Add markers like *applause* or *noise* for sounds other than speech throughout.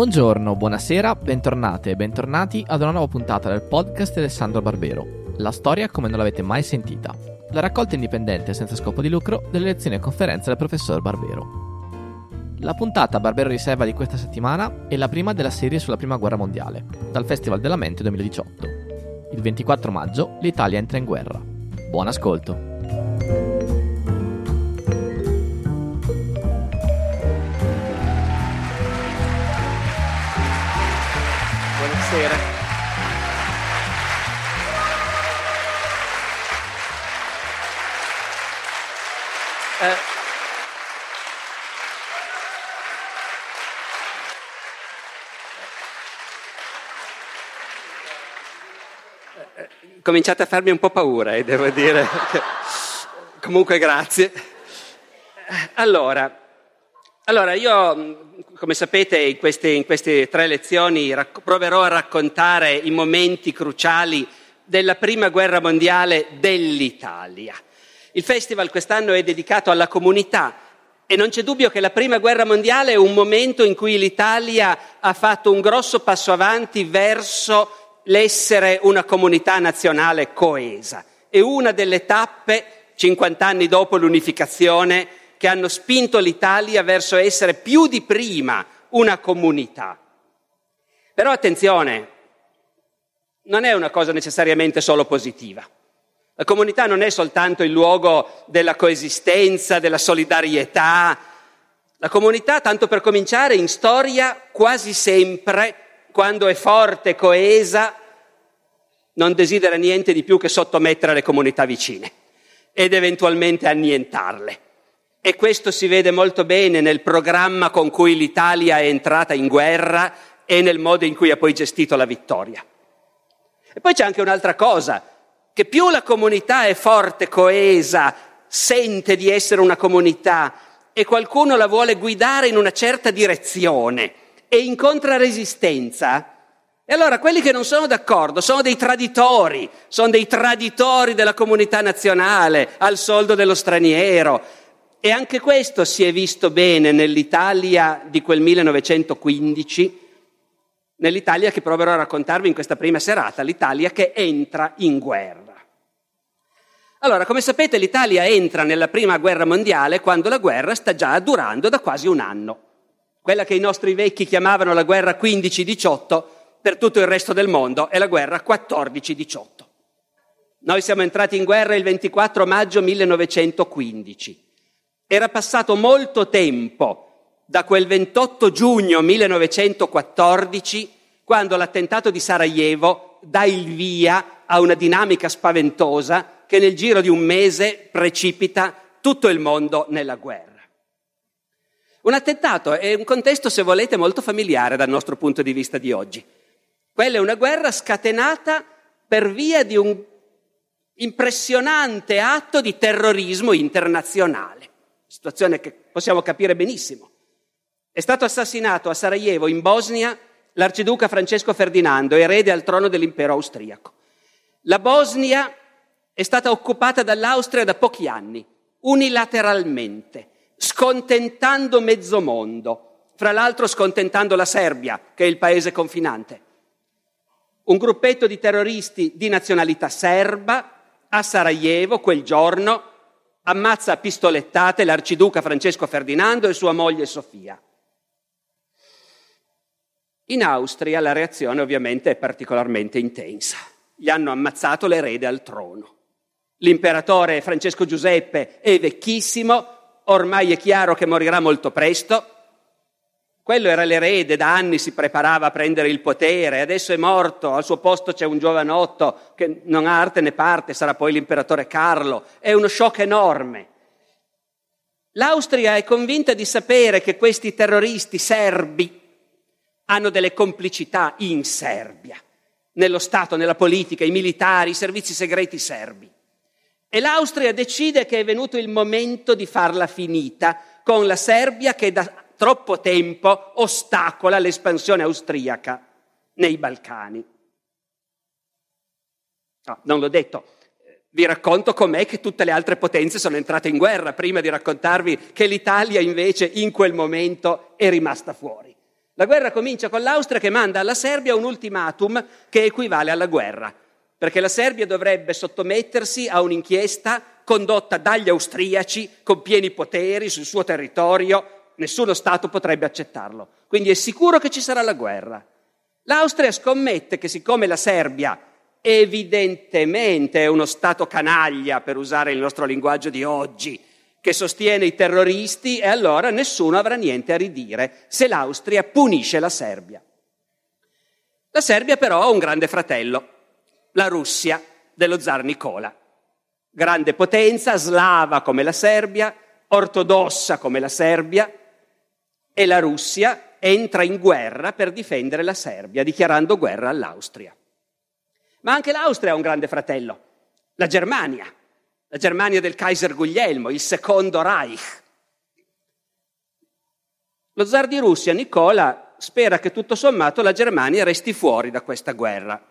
Buongiorno, buonasera, bentornate e bentornati ad una nuova puntata del podcast di Alessandro Barbero. La storia come non l'avete mai sentita. La raccolta indipendente senza scopo di lucro delle lezioni e conferenze del professor Barbero. La puntata Barbero Riserva di questa settimana è la prima della serie sulla Prima Guerra Mondiale, dal Festival della Mente 2018. Il 24 maggio l'Italia entra in guerra. Buon ascolto! Buonasera. Eh, cominciate a farmi un po' paura, eh, devo dire. Comunque grazie. Allora, allora, io, come sapete, in queste, in queste tre lezioni rac- proverò a raccontare i momenti cruciali della prima guerra mondiale dell'Italia. Il festival quest'anno è dedicato alla comunità e non c'è dubbio che la prima guerra mondiale è un momento in cui l'Italia ha fatto un grosso passo avanti verso l'essere una comunità nazionale coesa. È una delle tappe, 50 anni dopo l'unificazione, che hanno spinto l'Italia verso essere più di prima una comunità. Però attenzione, non è una cosa necessariamente solo positiva. La comunità non è soltanto il luogo della coesistenza, della solidarietà. La comunità, tanto per cominciare, in storia quasi sempre, quando è forte, coesa, non desidera niente di più che sottomettere le comunità vicine ed eventualmente annientarle. E questo si vede molto bene nel programma con cui l'Italia è entrata in guerra e nel modo in cui ha poi gestito la vittoria. E poi c'è anche un'altra cosa, che più la comunità è forte, coesa, sente di essere una comunità e qualcuno la vuole guidare in una certa direzione e incontra resistenza, e allora quelli che non sono d'accordo sono dei traditori, sono dei traditori della comunità nazionale, al soldo dello straniero, e anche questo si è visto bene nell'Italia di quel 1915, nell'Italia che proverò a raccontarvi in questa prima serata, l'Italia che entra in guerra. Allora, come sapete, l'Italia entra nella prima guerra mondiale quando la guerra sta già durando da quasi un anno. Quella che i nostri vecchi chiamavano la guerra 15-18, per tutto il resto del mondo è la guerra 14-18. Noi siamo entrati in guerra il 24 maggio 1915. Era passato molto tempo da quel 28 giugno 1914, quando l'attentato di Sarajevo dà il via a una dinamica spaventosa che nel giro di un mese precipita tutto il mondo nella guerra. Un attentato è un contesto, se volete, molto familiare dal nostro punto di vista di oggi. Quella è una guerra scatenata per via di un impressionante atto di terrorismo internazionale situazione che possiamo capire benissimo. È stato assassinato a Sarajevo, in Bosnia, l'arciduca Francesco Ferdinando, erede al trono dell'impero austriaco. La Bosnia è stata occupata dall'Austria da pochi anni, unilateralmente, scontentando mezzo mondo, fra l'altro scontentando la Serbia, che è il paese confinante. Un gruppetto di terroristi di nazionalità serba a Sarajevo quel giorno ammazza a pistolettate l'arciduca Francesco Ferdinando e sua moglie Sofia. In Austria la reazione ovviamente è particolarmente intensa. Gli hanno ammazzato l'erede al trono. L'imperatore Francesco Giuseppe è vecchissimo, ormai è chiaro che morirà molto presto, quello era l'erede, da anni si preparava a prendere il potere, adesso è morto, al suo posto c'è un giovanotto che non ha arte né parte, sarà poi l'imperatore Carlo. È uno shock enorme. L'Austria è convinta di sapere che questi terroristi serbi hanno delle complicità in Serbia, nello Stato, nella politica, i militari, i servizi segreti serbi. E l'Austria decide che è venuto il momento di farla finita con la Serbia che da troppo tempo ostacola l'espansione austriaca nei Balcani. No, non l'ho detto, vi racconto com'è che tutte le altre potenze sono entrate in guerra prima di raccontarvi che l'Italia invece in quel momento è rimasta fuori. La guerra comincia con l'Austria che manda alla Serbia un ultimatum che equivale alla guerra, perché la Serbia dovrebbe sottomettersi a un'inchiesta condotta dagli austriaci con pieni poteri sul suo territorio, nessuno Stato potrebbe accettarlo. Quindi è sicuro che ci sarà la guerra. L'Austria scommette che siccome la Serbia evidentemente è uno Stato canaglia, per usare il nostro linguaggio di oggi, che sostiene i terroristi e allora nessuno avrà niente a ridire se l'Austria punisce la Serbia. La Serbia però ha un grande fratello, la Russia dello zar Nicola. Grande potenza, slava come la Serbia, ortodossa come la Serbia, e la Russia entra in guerra per difendere la Serbia, dichiarando guerra all'Austria. Ma anche l'Austria ha un grande fratello, la Germania, la Germania del Kaiser Guglielmo, il secondo Reich. Lo zar di Russia, Nicola, spera che tutto sommato la Germania resti fuori da questa guerra.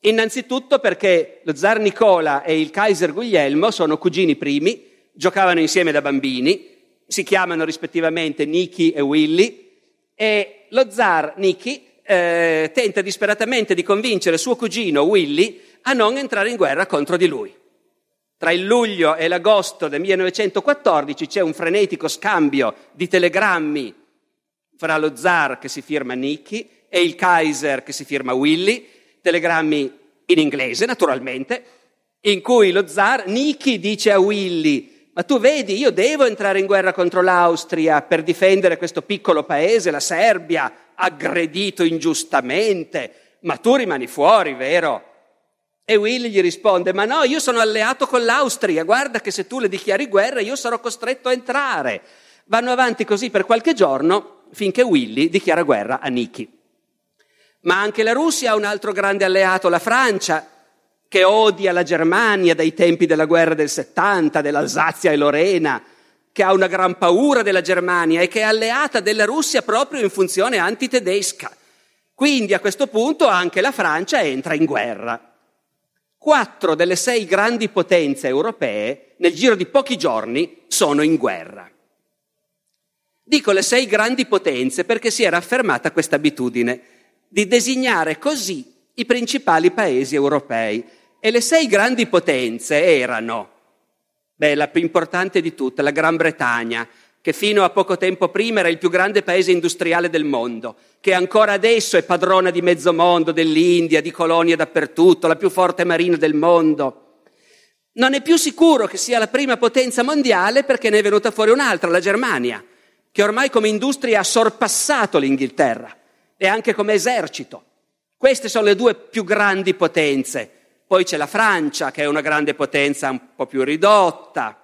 Innanzitutto perché lo zar Nicola e il Kaiser Guglielmo sono cugini primi, giocavano insieme da bambini, si chiamano rispettivamente Niki e Willy, e lo zar Niki eh, tenta disperatamente di convincere suo cugino Willy a non entrare in guerra contro di lui. Tra il luglio e l'agosto del 1914 c'è un frenetico scambio di telegrammi fra lo zar che si firma Nicky e il Kaiser che si firma Willy, telegrammi in inglese naturalmente, in cui lo zar Nicky dice a Willy ma tu vedi, io devo entrare in guerra contro l'Austria per difendere questo piccolo paese, la Serbia, aggredito ingiustamente, ma tu rimani fuori, vero? E Willy gli risponde, ma no, io sono alleato con l'Austria, guarda che se tu le dichiari guerra io sarò costretto a entrare. Vanno avanti così per qualche giorno finché Willy dichiara guerra a Niki. Ma anche la Russia ha un altro grande alleato, la Francia, che odia la Germania dai tempi della guerra del 70, dell'Alsazia e Lorena, che ha una gran paura della Germania e che è alleata della Russia proprio in funzione antitedesca. Quindi a questo punto anche la Francia entra in guerra. Quattro delle sei grandi potenze europee nel giro di pochi giorni sono in guerra. Dico le sei grandi potenze perché si era affermata questa abitudine di designare così i principali paesi europei. E le sei grandi potenze erano Beh, la più importante di tutte, la Gran Bretagna, che fino a poco tempo prima era il più grande paese industriale del mondo, che ancora adesso è padrona di mezzo mondo, dell'India, di colonie dappertutto, la più forte marina del mondo. Non è più sicuro che sia la prima potenza mondiale perché ne è venuta fuori un'altra, la Germania, che ormai come industria ha sorpassato l'Inghilterra e anche come esercito. Queste sono le due più grandi potenze poi c'è la Francia che è una grande potenza un po' più ridotta,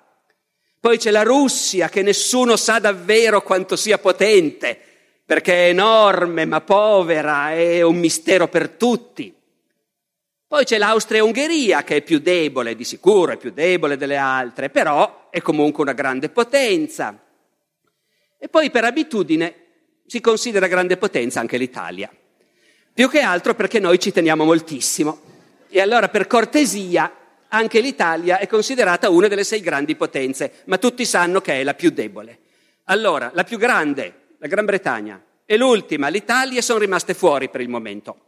poi c'è la Russia che nessuno sa davvero quanto sia potente, perché è enorme ma povera, è un mistero per tutti. Poi c'è l'Austria-Ungheria che è più debole, di sicuro è più debole delle altre, però è comunque una grande potenza. E poi per abitudine si considera grande potenza anche l'Italia. Più che altro perché noi ci teniamo moltissimo. E allora per cortesia anche l'Italia è considerata una delle sei grandi potenze, ma tutti sanno che è la più debole. Allora, la più grande, la Gran Bretagna, e l'ultima, l'Italia, sono rimaste fuori per il momento.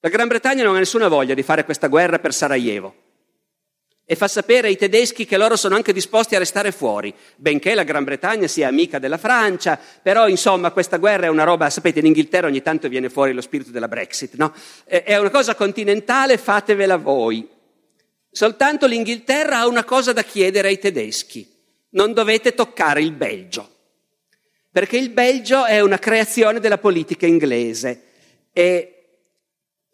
La Gran Bretagna non ha nessuna voglia di fare questa guerra per Sarajevo e fa sapere ai tedeschi che loro sono anche disposti a restare fuori, benché la Gran Bretagna sia amica della Francia, però insomma questa guerra è una roba, sapete in Inghilterra ogni tanto viene fuori lo spirito della Brexit, no? È una cosa continentale, fatevela voi. Soltanto l'Inghilterra ha una cosa da chiedere ai tedeschi, non dovete toccare il Belgio, perché il Belgio è una creazione della politica inglese e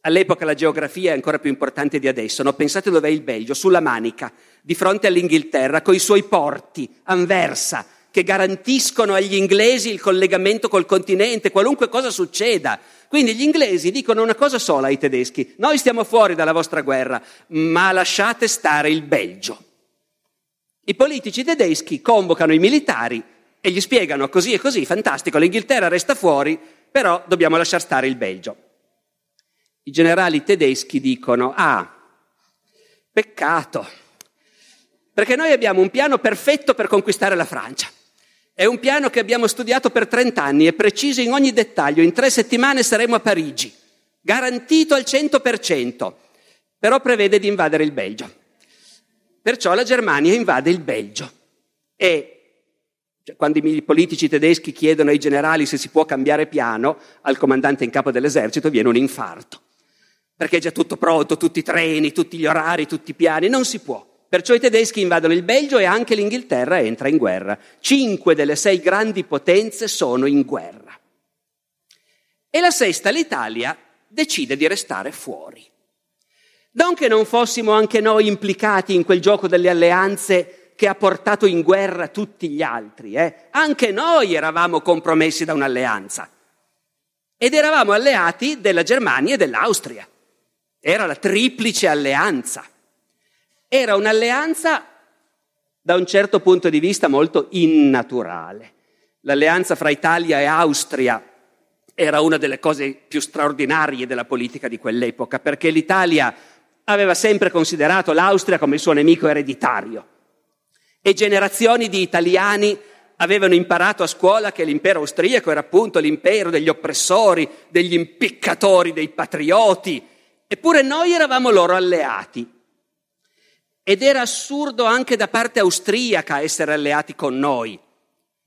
All'epoca la geografia è ancora più importante di adesso. No? Pensate dov'è il Belgio, sulla Manica, di fronte all'Inghilterra, con i suoi porti, Anversa, che garantiscono agli inglesi il collegamento col continente, qualunque cosa succeda. Quindi gli inglesi dicono una cosa sola ai tedeschi, noi stiamo fuori dalla vostra guerra, ma lasciate stare il Belgio. I politici tedeschi convocano i militari e gli spiegano così e così, fantastico, l'Inghilterra resta fuori, però dobbiamo lasciare stare il Belgio i generali tedeschi dicono, ah, peccato, perché noi abbiamo un piano perfetto per conquistare la Francia. È un piano che abbiamo studiato per 30 anni, è preciso in ogni dettaglio. In tre settimane saremo a Parigi, garantito al 100%, però prevede di invadere il Belgio. Perciò la Germania invade il Belgio e cioè, quando i politici tedeschi chiedono ai generali se si può cambiare piano, al comandante in capo dell'esercito viene un infarto. Perché è già tutto pronto, tutti i treni, tutti gli orari, tutti i piani, non si può. Perciò i tedeschi invadono il Belgio e anche l'Inghilterra entra in guerra. Cinque delle sei grandi potenze sono in guerra. E la sesta, l'Italia, decide di restare fuori. Non che non fossimo anche noi implicati in quel gioco delle alleanze che ha portato in guerra tutti gli altri. Eh? Anche noi eravamo compromessi da un'alleanza. Ed eravamo alleati della Germania e dell'Austria. Era la triplice alleanza. Era un'alleanza da un certo punto di vista molto innaturale. L'alleanza fra Italia e Austria era una delle cose più straordinarie della politica di quell'epoca, perché l'Italia aveva sempre considerato l'Austria come il suo nemico ereditario e generazioni di italiani avevano imparato a scuola che l'impero austriaco era appunto l'impero degli oppressori, degli impiccatori, dei patrioti, eppure noi eravamo loro alleati. Ed era assurdo anche da parte austriaca essere alleati con noi,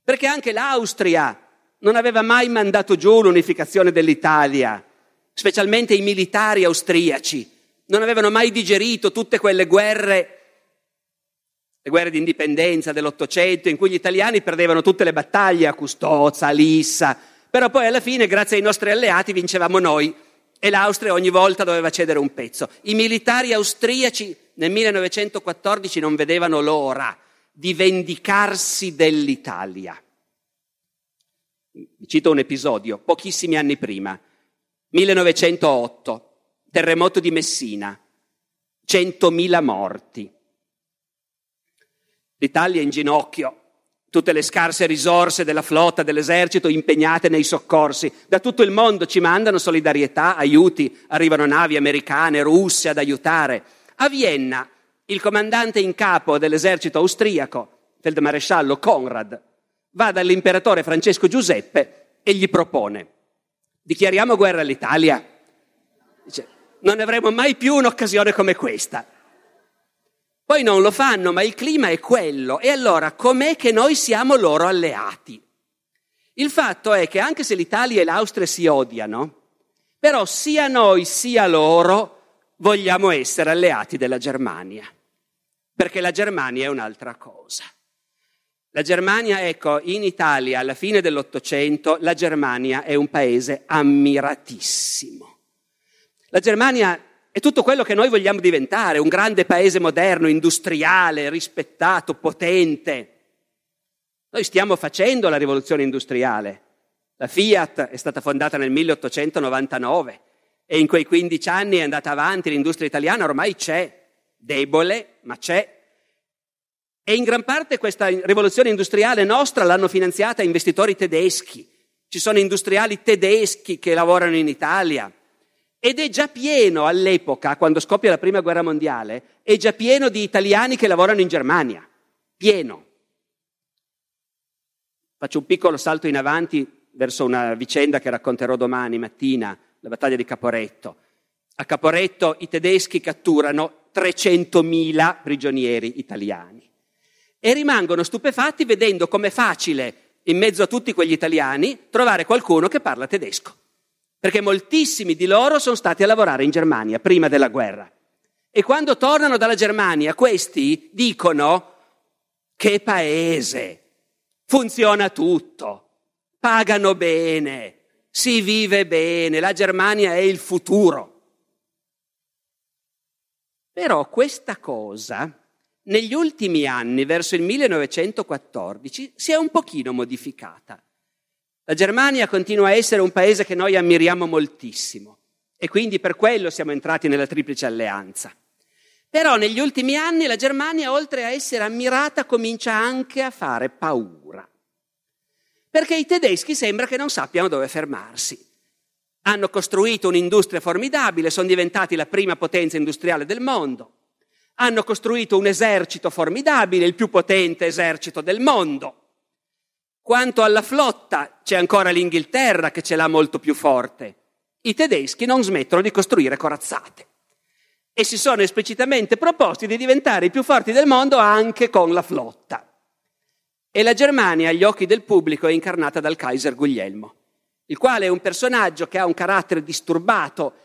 perché anche l'Austria non aveva mai mandato giù l'unificazione dell'Italia, specialmente i militari austriaci, non avevano mai digerito tutte quelle guerre le guerre di indipendenza dell'Ottocento, in cui gli italiani perdevano tutte le battaglie a Custozza, a Lissa, però poi alla fine, grazie ai nostri alleati, vincevamo noi e l'Austria ogni volta doveva cedere un pezzo. I militari austriaci nel 1914 non vedevano l'ora di vendicarsi dell'Italia. Cito un episodio, pochissimi anni prima, 1908, terremoto di Messina, 100.000 morti. L'Italia in ginocchio, tutte le scarse risorse della flotta, dell'esercito impegnate nei soccorsi. Da tutto il mondo ci mandano solidarietà, aiuti, arrivano navi americane, russe ad aiutare. A Vienna il comandante in capo dell'esercito austriaco, feldmaresciallo Conrad, va dall'imperatore Francesco Giuseppe e gli propone, dichiariamo guerra all'Italia. Dice, non avremo mai più un'occasione come questa. Poi non lo fanno, ma il clima è quello. E allora com'è che noi siamo loro alleati? Il fatto è che anche se l'Italia e l'Austria si odiano, però sia noi sia loro vogliamo essere alleati della Germania, perché la Germania è un'altra cosa. La Germania, ecco, in Italia alla fine dell'Ottocento, la Germania è un paese ammiratissimo. La Germania è tutto quello che noi vogliamo diventare, un grande paese moderno, industriale, rispettato, potente. Noi stiamo facendo la rivoluzione industriale. La Fiat è stata fondata nel 1899 e in quei 15 anni è andata avanti, l'industria italiana ormai c'è, debole, ma c'è. E in gran parte questa rivoluzione industriale nostra l'hanno finanziata investitori tedeschi. Ci sono industriali tedeschi che lavorano in Italia. Ed è già pieno all'epoca, quando scoppia la prima guerra mondiale, è già pieno di italiani che lavorano in Germania. Pieno. Faccio un piccolo salto in avanti verso una vicenda che racconterò domani mattina, la battaglia di Caporetto. A Caporetto i tedeschi catturano 300.000 prigionieri italiani e rimangono stupefatti vedendo com'è facile, in mezzo a tutti quegli italiani, trovare qualcuno che parla tedesco perché moltissimi di loro sono stati a lavorare in Germania prima della guerra. E quando tornano dalla Germania, questi dicono che paese, funziona tutto, pagano bene, si vive bene, la Germania è il futuro. Però questa cosa negli ultimi anni, verso il 1914, si è un pochino modificata. La Germania continua a essere un paese che noi ammiriamo moltissimo e quindi per quello siamo entrati nella triplice alleanza. Però negli ultimi anni la Germania, oltre a essere ammirata, comincia anche a fare paura. Perché i tedeschi sembra che non sappiano dove fermarsi. Hanno costruito un'industria formidabile, sono diventati la prima potenza industriale del mondo. Hanno costruito un esercito formidabile, il più potente esercito del mondo Quanto alla flotta, c'è ancora l'Inghilterra che ce l'ha molto più forte. I tedeschi non smettono di costruire corazzate e si sono esplicitamente proposti di diventare i più forti del mondo anche con la flotta. E la Germania, agli occhi del pubblico, è incarnata dal Kaiser Guglielmo, il quale è un personaggio che ha un carattere disturbato,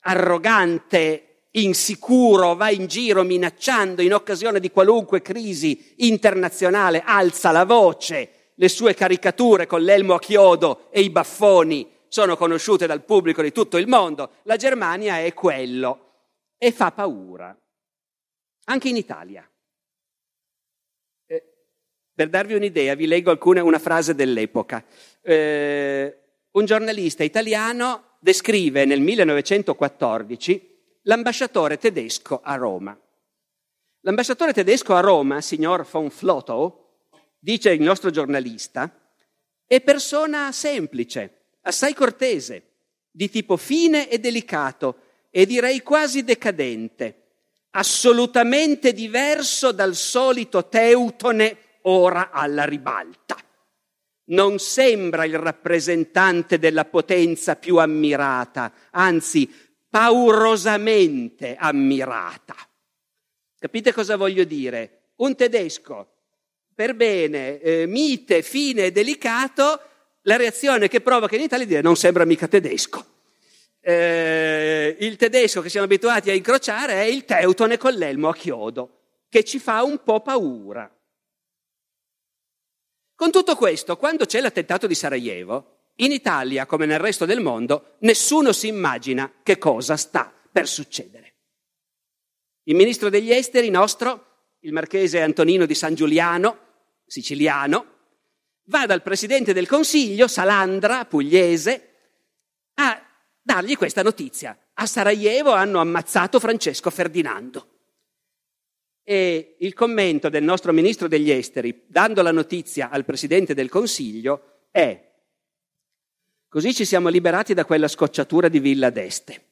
arrogante, insicuro, va in giro minacciando in occasione di qualunque crisi internazionale, alza la voce, le sue caricature con l'elmo a chiodo e i baffoni sono conosciute dal pubblico di tutto il mondo. La Germania è quello e fa paura, anche in Italia. Eh, per darvi un'idea, vi leggo alcune, una frase dell'epoca. Eh, un giornalista italiano descrive nel 1914 l'ambasciatore tedesco a Roma. L'ambasciatore tedesco a Roma, signor von Flotow, dice il nostro giornalista, è persona semplice, assai cortese, di tipo fine e delicato, e direi quasi decadente, assolutamente diverso dal solito Teutone ora alla ribalta. Non sembra il rappresentante della potenza più ammirata, anzi paurosamente ammirata. Capite cosa voglio dire? Un tedesco, per bene, eh, mite, fine delicato, la reazione che provoca in Italia è dire non sembra mica tedesco eh, il tedesco che siamo abituati a incrociare è il teutone con l'elmo a chiodo, che ci fa un po' paura. Con tutto questo, quando c'è l'attentato di Sarajevo, in Italia, come nel resto del mondo, nessuno si immagina che cosa sta per succedere. Il ministro degli esteri nostro, il marchese Antonino di San Giuliano, siciliano, va dal presidente del Consiglio, Salandra, pugliese, a dargli questa notizia. A Sarajevo hanno ammazzato Francesco Ferdinando. E il commento del nostro ministro degli esteri, dando la notizia al Presidente del Consiglio, è Così ci siamo liberati da quella scocciatura di Villa d'Este.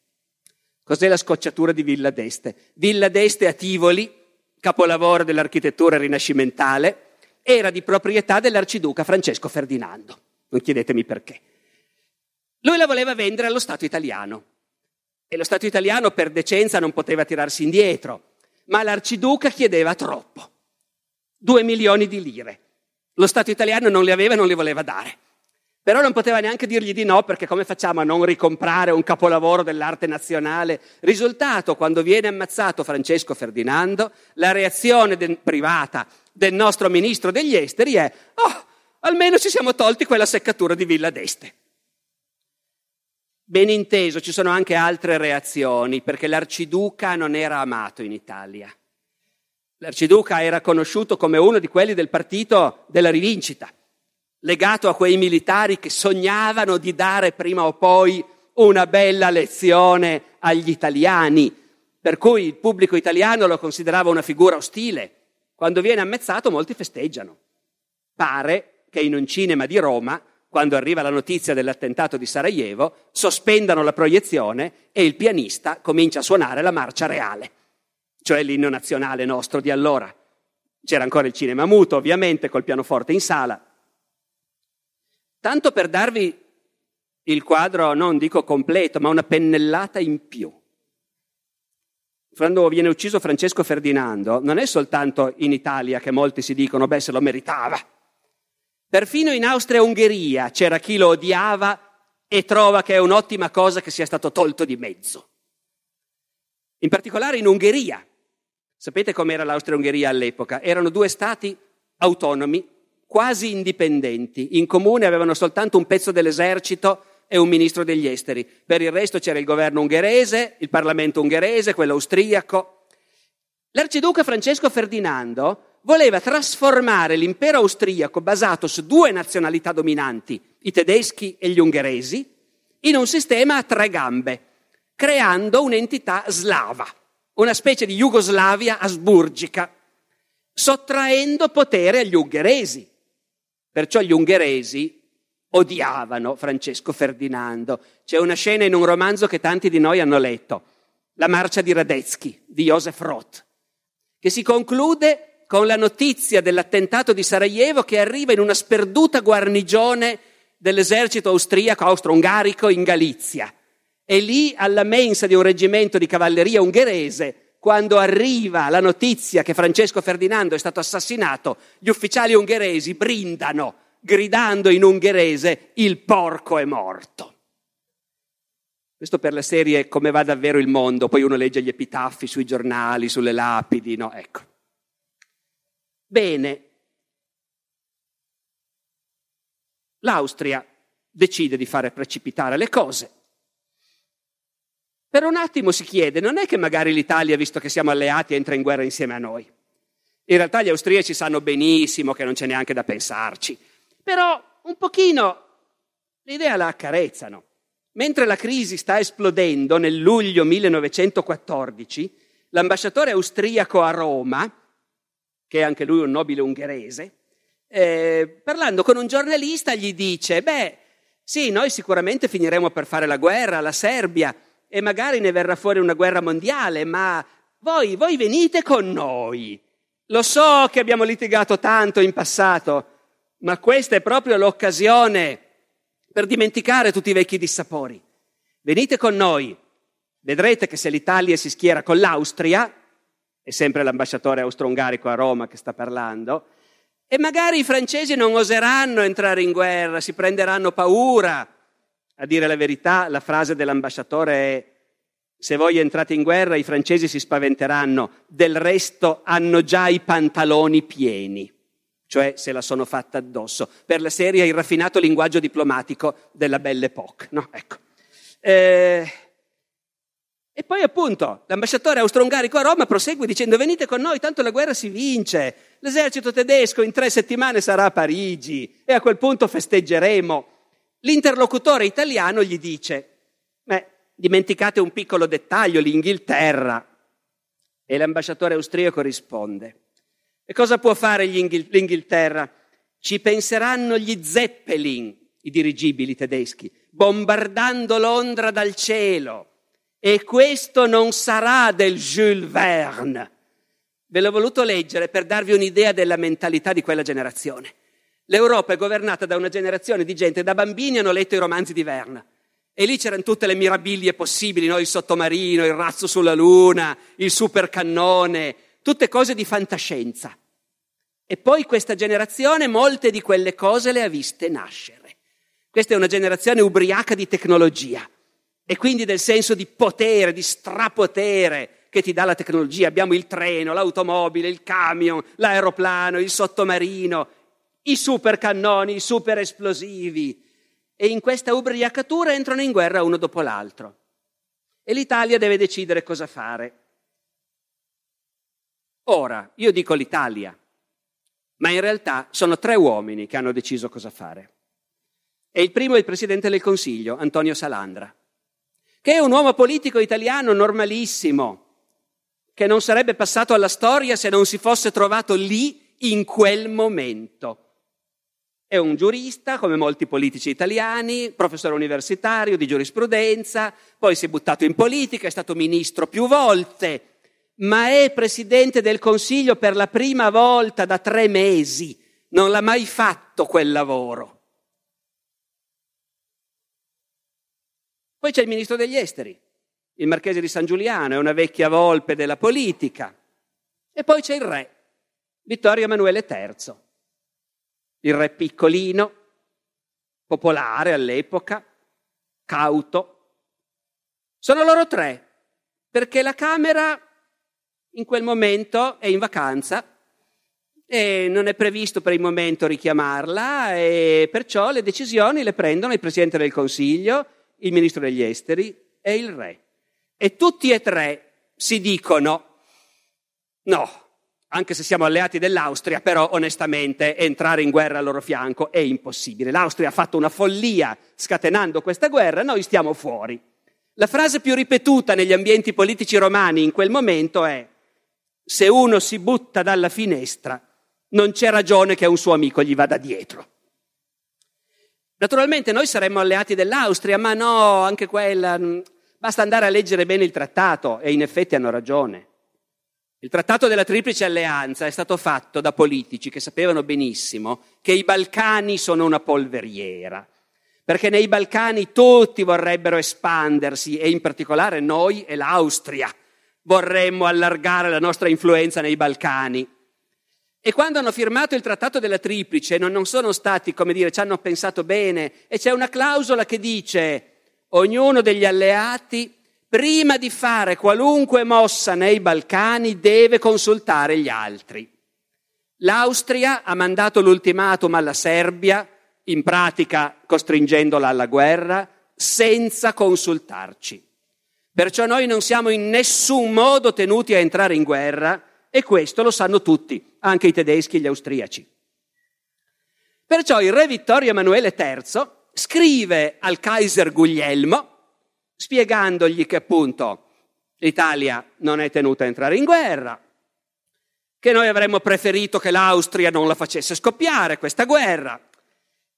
Cos'è la scocciatura di Villa d'Este? Villa d'Este a Tivoli, capolavoro dell'architettura rinascimentale, era di proprietà dell'arciduca Francesco Ferdinando. Non chiedetemi perché. Lui la voleva vendere allo Stato italiano e lo Stato italiano per decenza non poteva tirarsi indietro, ma l'arciduca chiedeva troppo, due milioni di lire. Lo Stato italiano non le aveva e non le voleva dare. Però non poteva neanche dirgli di no perché come facciamo a non ricomprare un capolavoro dell'arte nazionale? Risultato, quando viene ammazzato Francesco Ferdinando, la reazione privata del nostro ministro degli esteri è oh, almeno ci siamo tolti quella seccatura di Villa d'Este. Ben inteso, ci sono anche altre reazioni, perché l'arciduca non era amato in Italia. L'arciduca era conosciuto come uno di quelli del partito della rivincita, legato a quei militari che sognavano di dare prima o poi una bella lezione agli italiani, per cui il pubblico italiano lo considerava una figura ostile. Quando viene ammazzato molti festeggiano. Pare che in un cinema di Roma quando arriva la notizia dell'attentato di Sarajevo, sospendano la proiezione e il pianista comincia a suonare la marcia reale, cioè l'inno nazionale nostro di allora. C'era ancora il cinema muto, ovviamente, col pianoforte in sala. Tanto per darvi il quadro, non dico completo, ma una pennellata in più. Quando viene ucciso Francesco Ferdinando, non è soltanto in Italia che molti si dicono, beh, se lo meritava, Perfino in Austria e Ungheria c'era chi lo odiava e trova che è un'ottima cosa che sia stato tolto di mezzo. In particolare in Ungheria. Sapete com'era l'Austria e Ungheria all'epoca? Erano due stati autonomi, quasi indipendenti. In comune avevano soltanto un pezzo dell'esercito e un ministro degli esteri. Per il resto c'era il governo ungherese, il Parlamento ungherese, quello austriaco. L'arciduca Francesco Ferdinando voleva trasformare l'impero austriaco basato su due nazionalità dominanti, i tedeschi e gli ungheresi, in un sistema a tre gambe, creando un'entità slava, una specie di Jugoslavia asburgica, sottraendo potere agli ungheresi. Perciò gli ungheresi odiavano Francesco Ferdinando. C'è una scena in un romanzo che tanti di noi hanno letto, La marcia di Radetzky di Josef Roth, che si conclude con la notizia dell'attentato di Sarajevo che arriva in una sperduta guarnigione dell'esercito austriaco austro-ungarico in Galizia. E lì alla mensa di un reggimento di cavalleria ungherese, quando arriva la notizia che Francesco Ferdinando è stato assassinato, gli ufficiali ungheresi brindano, gridando in ungherese il porco è morto. Questo per la serie Come va davvero il mondo, poi uno legge gli epitaffi sui giornali, sulle lapidi, no? Ecco. Bene. L'Austria decide di fare precipitare le cose. Per un attimo si chiede, non è che magari l'Italia, visto che siamo alleati, entra in guerra insieme a noi. In realtà gli austriaci sanno benissimo che non c'è neanche da pensarci, però un pochino l'idea la accarezzano. Mentre la crisi sta esplodendo nel luglio 1914, l'ambasciatore austriaco a Roma, che è anche lui un nobile ungherese, eh, parlando con un giornalista gli dice, beh, sì, noi sicuramente finiremo per fare la guerra alla Serbia e magari ne verrà fuori una guerra mondiale, ma voi, voi venite con noi. Lo so che abbiamo litigato tanto in passato, ma questa è proprio l'occasione per dimenticare tutti i vecchi dissapori. Venite con noi, vedrete che se l'Italia si schiera con l'Austria, è sempre l'ambasciatore austro-ungarico a Roma che sta parlando, e magari i francesi non oseranno entrare in guerra, si prenderanno paura. A dire la verità, la frase dell'ambasciatore è se voi entrate in guerra i francesi si spaventeranno, del resto hanno già i pantaloni pieni cioè se la sono fatta addosso, per la serie il raffinato linguaggio diplomatico della Belle Époque. No? Ecco. Eh, e poi appunto l'ambasciatore austro-ungarico a Roma prosegue dicendo venite con noi, tanto la guerra si vince, l'esercito tedesco in tre settimane sarà a Parigi e a quel punto festeggeremo. L'interlocutore italiano gli dice, beh, dimenticate un piccolo dettaglio, l'Inghilterra. E l'ambasciatore austriaco risponde, e cosa può fare l'Inghilterra? Ci penseranno gli Zeppelin, i dirigibili tedeschi, bombardando Londra dal cielo. E questo non sarà del Jules Verne. Ve l'ho voluto leggere per darvi un'idea della mentalità di quella generazione. L'Europa è governata da una generazione di gente, da bambini hanno letto i romanzi di Verne. E lì c'erano tutte le mirabilie possibili, no? il sottomarino, il razzo sulla luna, il supercannone, tutte cose di fantascienza. E poi questa generazione molte di quelle cose le ha viste nascere. Questa è una generazione ubriaca di tecnologia e quindi del senso di potere, di strapotere che ti dà la tecnologia. Abbiamo il treno, l'automobile, il camion, l'aeroplano, il sottomarino, i supercannoni, i super esplosivi. E in questa ubriacatura entrano in guerra uno dopo l'altro. E l'Italia deve decidere cosa fare. Ora, io dico l'Italia, ma in realtà sono tre uomini che hanno deciso cosa fare. E il primo è il Presidente del Consiglio, Antonio Salandra, che è un uomo politico italiano normalissimo, che non sarebbe passato alla storia se non si fosse trovato lì in quel momento. È un giurista, come molti politici italiani, professore universitario di giurisprudenza, poi si è buttato in politica, è stato ministro più volte, ma è presidente del Consiglio per la prima volta da tre mesi. Non l'ha mai fatto quel lavoro. Poi c'è il ministro degli esteri, il marchese di San Giuliano, è una vecchia volpe della politica. E poi c'è il re, Vittorio Emanuele III, il re piccolino, popolare all'epoca, cauto. Sono loro tre, perché la Camera in quel momento è in vacanza e non è previsto per il momento richiamarla e perciò le decisioni le prendono il Presidente del Consiglio, il Ministro degli Esteri e il Re. E tutti e tre si dicono no, anche se siamo alleati dell'Austria, però onestamente entrare in guerra al loro fianco è impossibile. L'Austria ha fatto una follia scatenando questa guerra, noi stiamo fuori. La frase più ripetuta negli ambienti politici romani in quel momento è se uno si butta dalla finestra, non c'è ragione che un suo amico gli vada dietro. Naturalmente noi saremmo alleati dell'Austria, ma no, anche quella. Mm, basta andare a leggere bene il trattato e in effetti hanno ragione. Il trattato della Triplice Alleanza è stato fatto da politici che sapevano benissimo che i Balcani sono una polveriera, perché nei Balcani tutti vorrebbero espandersi e in particolare noi e l'Austria vorremmo allargare la nostra influenza nei Balcani. E quando hanno firmato il trattato della Triplice non, non sono stati, come dire, ci hanno pensato bene e c'è una clausola che dice ognuno degli alleati prima di fare qualunque mossa nei Balcani deve consultare gli altri. L'Austria ha mandato l'ultimatum alla Serbia, in pratica costringendola alla guerra, senza consultarci. Perciò noi non siamo in nessun modo tenuti a entrare in guerra e questo lo sanno tutti, anche i tedeschi e gli austriaci. Perciò il re Vittorio Emanuele III scrive al Kaiser Guglielmo, spiegandogli che appunto l'Italia non è tenuta a entrare in guerra, che noi avremmo preferito che l'Austria non la facesse scoppiare questa guerra.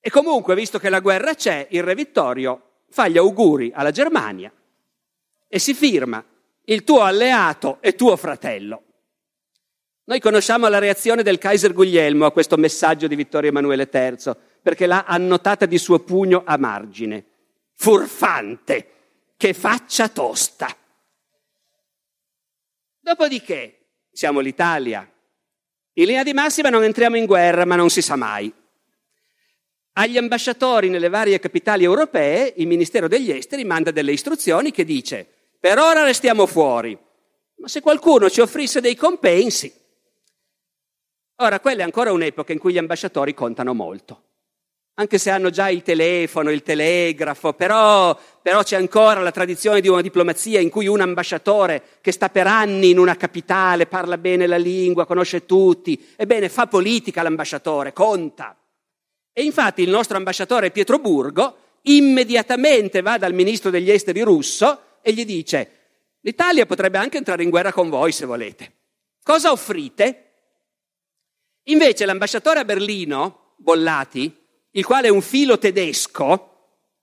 E comunque, visto che la guerra c'è, il re Vittorio fa gli auguri alla Germania e si firma il tuo alleato e tuo fratello. Noi conosciamo la reazione del Kaiser Guglielmo a questo messaggio di Vittorio Emanuele III, perché l'ha annotata di suo pugno a margine. Furfante! che faccia tosta. Dopodiché, siamo l'Italia. In linea di massima non entriamo in guerra, ma non si sa mai. Agli ambasciatori nelle varie capitali europee il Ministero degli Esteri manda delle istruzioni che dice per ora restiamo fuori, ma se qualcuno ci offrisse dei compensi. Ora, quella è ancora un'epoca in cui gli ambasciatori contano molto anche se hanno già il telefono, il telegrafo, però, però, c'è ancora la tradizione di una diplomazia in cui un ambasciatore che sta per anni in una capitale, parla bene la lingua, conosce tutti, ebbene fa politica l'ambasciatore, conta. E infatti il nostro ambasciatore Pietro Burgo immediatamente va dal ministro degli esteri russo e gli dice l'Italia potrebbe anche entrare in guerra con voi se volete. Cosa offrite? Invece l'ambasciatore a Berlino, Bollati, il quale è un filo tedesco,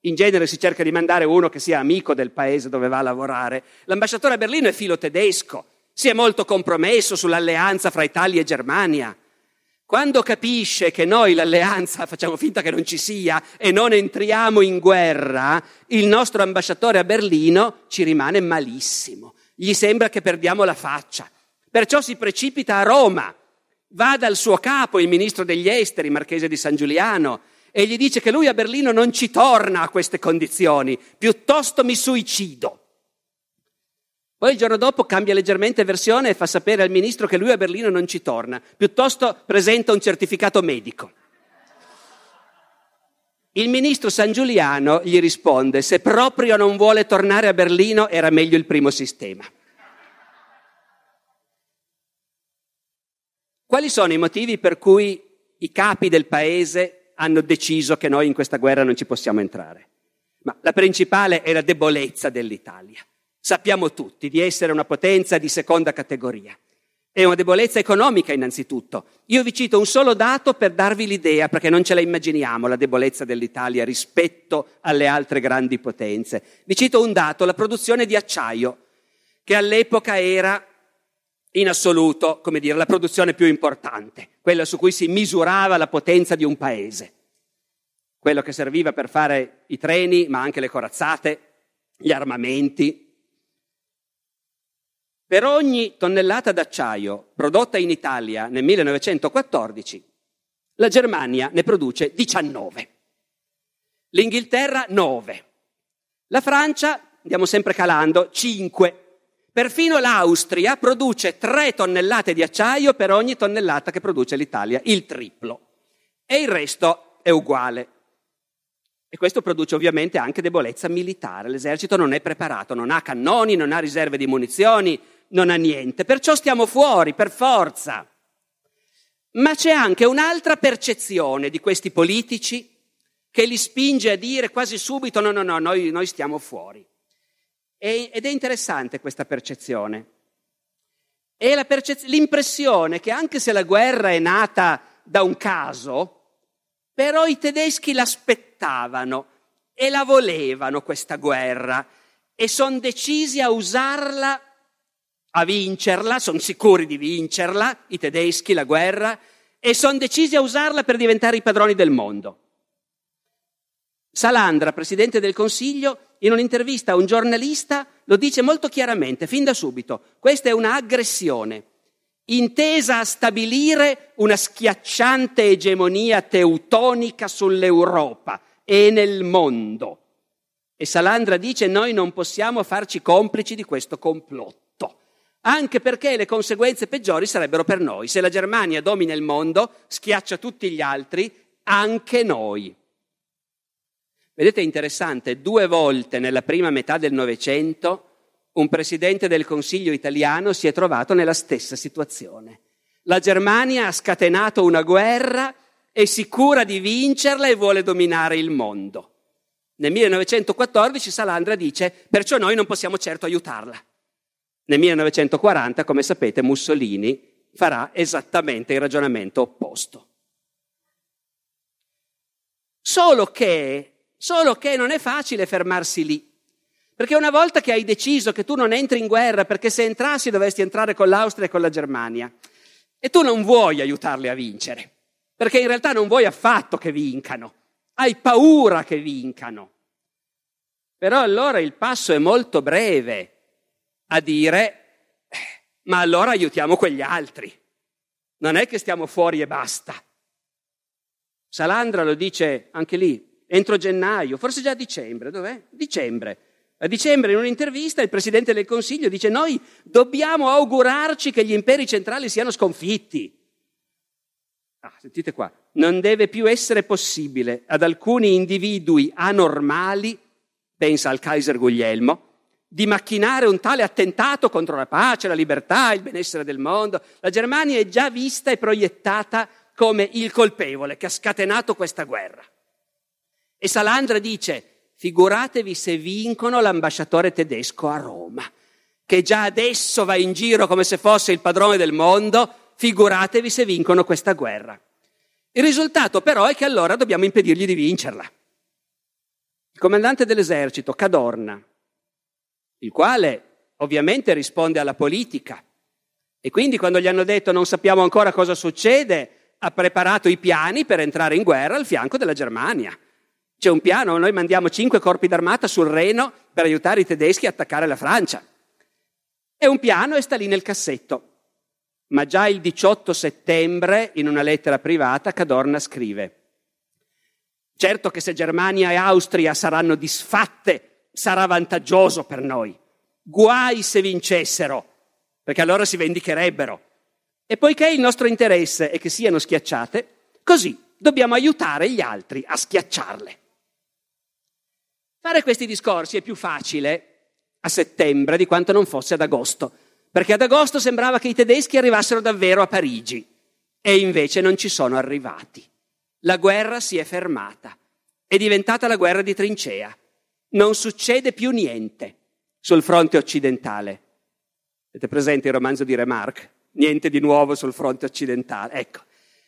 in genere si cerca di mandare uno che sia amico del paese dove va a lavorare. L'ambasciatore a Berlino è filo tedesco, si è molto compromesso sull'alleanza fra Italia e Germania. Quando capisce che noi l'alleanza facciamo finta che non ci sia e non entriamo in guerra, il nostro ambasciatore a Berlino ci rimane malissimo. Gli sembra che perdiamo la faccia. Perciò si precipita a Roma, va dal suo capo, il ministro degli esteri, marchese di San Giuliano, e gli dice che lui a Berlino non ci torna a queste condizioni, piuttosto mi suicido. Poi il giorno dopo cambia leggermente versione e fa sapere al ministro che lui a Berlino non ci torna, piuttosto presenta un certificato medico. Il ministro San Giuliano gli risponde, se proprio non vuole tornare a Berlino era meglio il primo sistema. Quali sono i motivi per cui i capi del paese hanno deciso che noi in questa guerra non ci possiamo entrare. Ma la principale è la debolezza dell'Italia. Sappiamo tutti di essere una potenza di seconda categoria. È una debolezza economica innanzitutto. Io vi cito un solo dato per darvi l'idea, perché non ce la immaginiamo la debolezza dell'Italia rispetto alle altre grandi potenze. Vi cito un dato, la produzione di acciaio, che all'epoca era in assoluto, come dire, la produzione più importante, quella su cui si misurava la potenza di un paese, quello che serviva per fare i treni, ma anche le corazzate, gli armamenti. Per ogni tonnellata d'acciaio prodotta in Italia nel 1914, la Germania ne produce 19, l'Inghilterra 9, la Francia, andiamo sempre calando, 5, Perfino l'Austria produce 3 tonnellate di acciaio per ogni tonnellata che produce l'Italia, il triplo. E il resto è uguale. E questo produce ovviamente anche debolezza militare. L'esercito non è preparato, non ha cannoni, non ha riserve di munizioni, non ha niente. Perciò stiamo fuori, per forza. Ma c'è anche un'altra percezione di questi politici che li spinge a dire quasi subito no, no, no, noi, noi stiamo fuori. Ed è interessante questa percezione. È percez- l'impressione che anche se la guerra è nata da un caso, però i tedeschi l'aspettavano e la volevano questa guerra e sono decisi a usarla a vincerla, sono sicuri di vincerla, i tedeschi, la guerra, e sono decisi a usarla per diventare i padroni del mondo. Salandra, presidente del Consiglio, in un'intervista a un giornalista lo dice molto chiaramente, fin da subito, questa è un'aggressione intesa a stabilire una schiacciante egemonia teutonica sull'Europa e nel mondo. E Salandra dice noi non possiamo farci complici di questo complotto, anche perché le conseguenze peggiori sarebbero per noi. Se la Germania domina il mondo, schiaccia tutti gli altri, anche noi. Vedete, è interessante, due volte nella prima metà del Novecento un presidente del Consiglio italiano si è trovato nella stessa situazione. La Germania ha scatenato una guerra, è sicura di vincerla e vuole dominare il mondo. Nel 1914 Salandra dice, perciò noi non possiamo certo aiutarla. Nel 1940, come sapete, Mussolini farà esattamente il ragionamento opposto. Solo che Solo che non è facile fermarsi lì. Perché una volta che hai deciso che tu non entri in guerra, perché se entrassi dovresti entrare con l'Austria e con la Germania, e tu non vuoi aiutarli a vincere, perché in realtà non vuoi affatto che vincano, hai paura che vincano. Però allora il passo è molto breve a dire, ma allora aiutiamo quegli altri. Non è che stiamo fuori e basta. Salandra lo dice anche lì, entro gennaio, forse già a dicembre, dov'è? Dicembre. A dicembre in un'intervista il Presidente del Consiglio dice noi dobbiamo augurarci che gli imperi centrali siano sconfitti. Ah, sentite qua, non deve più essere possibile ad alcuni individui anormali, pensa al Kaiser Guglielmo, di macchinare un tale attentato contro la pace, la libertà, il benessere del mondo. La Germania è già vista e proiettata come il colpevole che ha scatenato questa guerra. E Salandra dice, figuratevi se vincono l'ambasciatore tedesco a Roma, che già adesso va in giro come se fosse il padrone del mondo, figuratevi se vincono questa guerra. Il risultato però è che allora dobbiamo impedirgli di vincerla. Il comandante dell'esercito, Cadorna, il quale ovviamente risponde alla politica, e quindi quando gli hanno detto non sappiamo ancora cosa succede, ha preparato i piani per entrare in guerra al fianco della Germania. C'è un piano, noi mandiamo cinque corpi d'armata sul Reno per aiutare i tedeschi a attaccare la Francia. È un piano e sta lì nel cassetto. Ma già il 18 settembre, in una lettera privata, Cadorna scrive Certo che se Germania e Austria saranno disfatte, sarà vantaggioso per noi. Guai se vincessero, perché allora si vendicherebbero. E poiché il nostro interesse è che siano schiacciate, così dobbiamo aiutare gli altri a schiacciarle. Fare questi discorsi è più facile a settembre di quanto non fosse ad agosto, perché ad agosto sembrava che i tedeschi arrivassero davvero a Parigi e invece non ci sono arrivati. La guerra si è fermata, è diventata la guerra di trincea. Non succede più niente sul fronte occidentale. Avete presente il romanzo di Remarque? Niente di nuovo sul fronte occidentale. Ecco,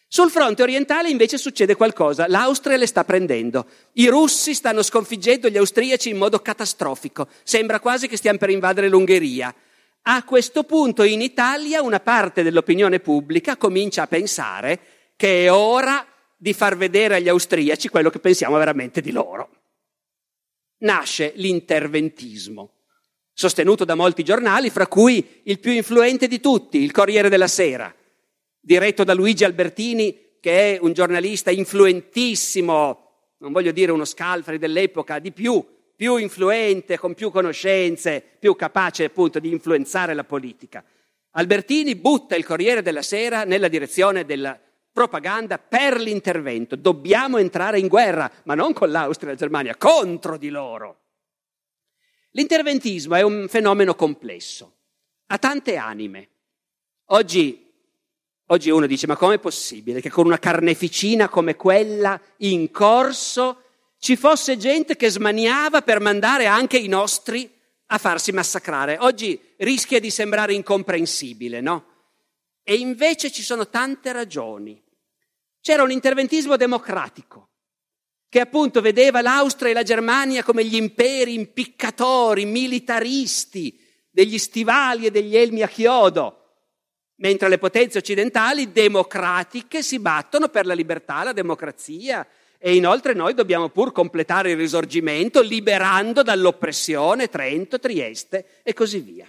sul fronte orientale invece succede qualcosa, l'Austria le sta prendendo, i russi stanno sconfiggendo gli austriaci in modo catastrofico, sembra quasi che stiamo per invadere l'Ungheria. A questo punto in Italia una parte dell'opinione pubblica comincia a pensare che è ora di far vedere agli austriaci quello che pensiamo veramente di loro. Nasce l'interventismo, sostenuto da molti giornali, fra cui il più influente di tutti, il Corriere della Sera diretto da Luigi Albertini, che è un giornalista influentissimo, non voglio dire uno scalfari dell'epoca, di più, più influente, con più conoscenze, più capace appunto di influenzare la politica. Albertini butta il Corriere della Sera nella direzione della propaganda per l'intervento. Dobbiamo entrare in guerra, ma non con l'Austria e la Germania, contro di loro. L'interventismo è un fenomeno complesso, ha tante anime. Oggi Oggi uno dice, ma com'è possibile che con una carneficina come quella in corso ci fosse gente che smaniava per mandare anche i nostri a farsi massacrare? Oggi rischia di sembrare incomprensibile, no? E invece ci sono tante ragioni. C'era un interventismo democratico che appunto vedeva l'Austria e la Germania come gli imperi impiccatori, militaristi, degli stivali e degli elmi a chiodo, mentre le potenze occidentali democratiche si battono per la libertà, la democrazia e inoltre noi dobbiamo pur completare il risorgimento liberando dall'oppressione Trento, Trieste e così via.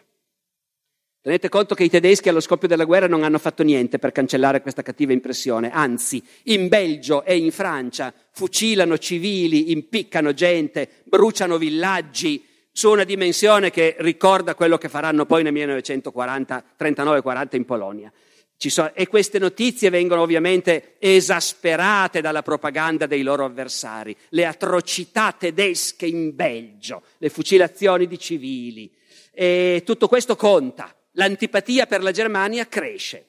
Tenete conto che i tedeschi allo scoppio della guerra non hanno fatto niente per cancellare questa cattiva impressione, anzi, in Belgio e in Francia fucilano civili, impiccano gente, bruciano villaggi su una dimensione che ricorda quello che faranno poi nel 1940, 39-40 in Polonia. So, e queste notizie vengono ovviamente esasperate dalla propaganda dei loro avversari, le atrocità tedesche in Belgio, le fucilazioni di civili. E tutto questo conta l'antipatia per la Germania cresce.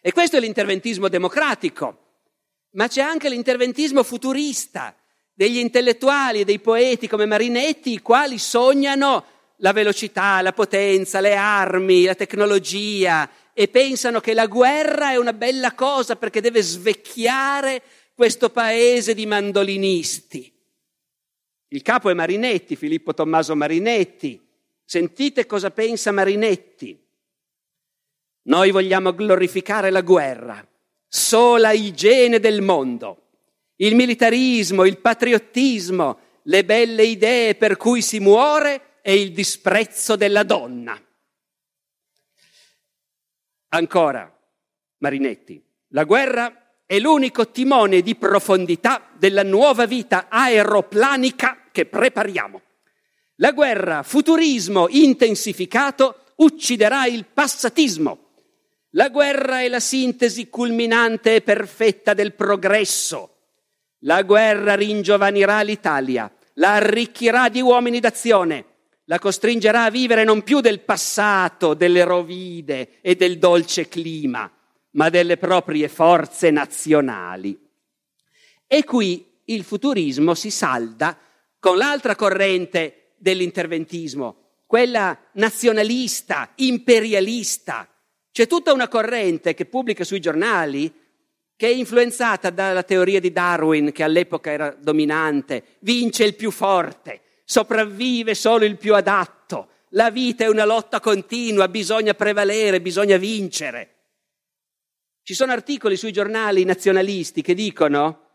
E questo è l'interventismo democratico, ma c'è anche l'interventismo futurista degli intellettuali e dei poeti come Marinetti, i quali sognano la velocità, la potenza, le armi, la tecnologia e pensano che la guerra è una bella cosa perché deve svecchiare questo paese di mandolinisti. Il capo è Marinetti, Filippo Tommaso Marinetti, Sentite cosa pensa Marinetti. Noi vogliamo glorificare la guerra, sola igiene del mondo, il militarismo, il patriottismo, le belle idee per cui si muore e il disprezzo della donna. Ancora, Marinetti, la guerra è l'unico timone di profondità della nuova vita aeroplanica che prepariamo. La guerra, futurismo intensificato, ucciderà il passatismo. La guerra è la sintesi culminante e perfetta del progresso. La guerra ringiovanirà l'Italia, la arricchirà di uomini d'azione, la costringerà a vivere non più del passato, delle rovide e del dolce clima, ma delle proprie forze nazionali. E qui il futurismo si salda con l'altra corrente dell'interventismo, quella nazionalista, imperialista. C'è tutta una corrente che pubblica sui giornali che è influenzata dalla teoria di Darwin, che all'epoca era dominante, vince il più forte, sopravvive solo il più adatto, la vita è una lotta continua, bisogna prevalere, bisogna vincere. Ci sono articoli sui giornali nazionalisti che dicono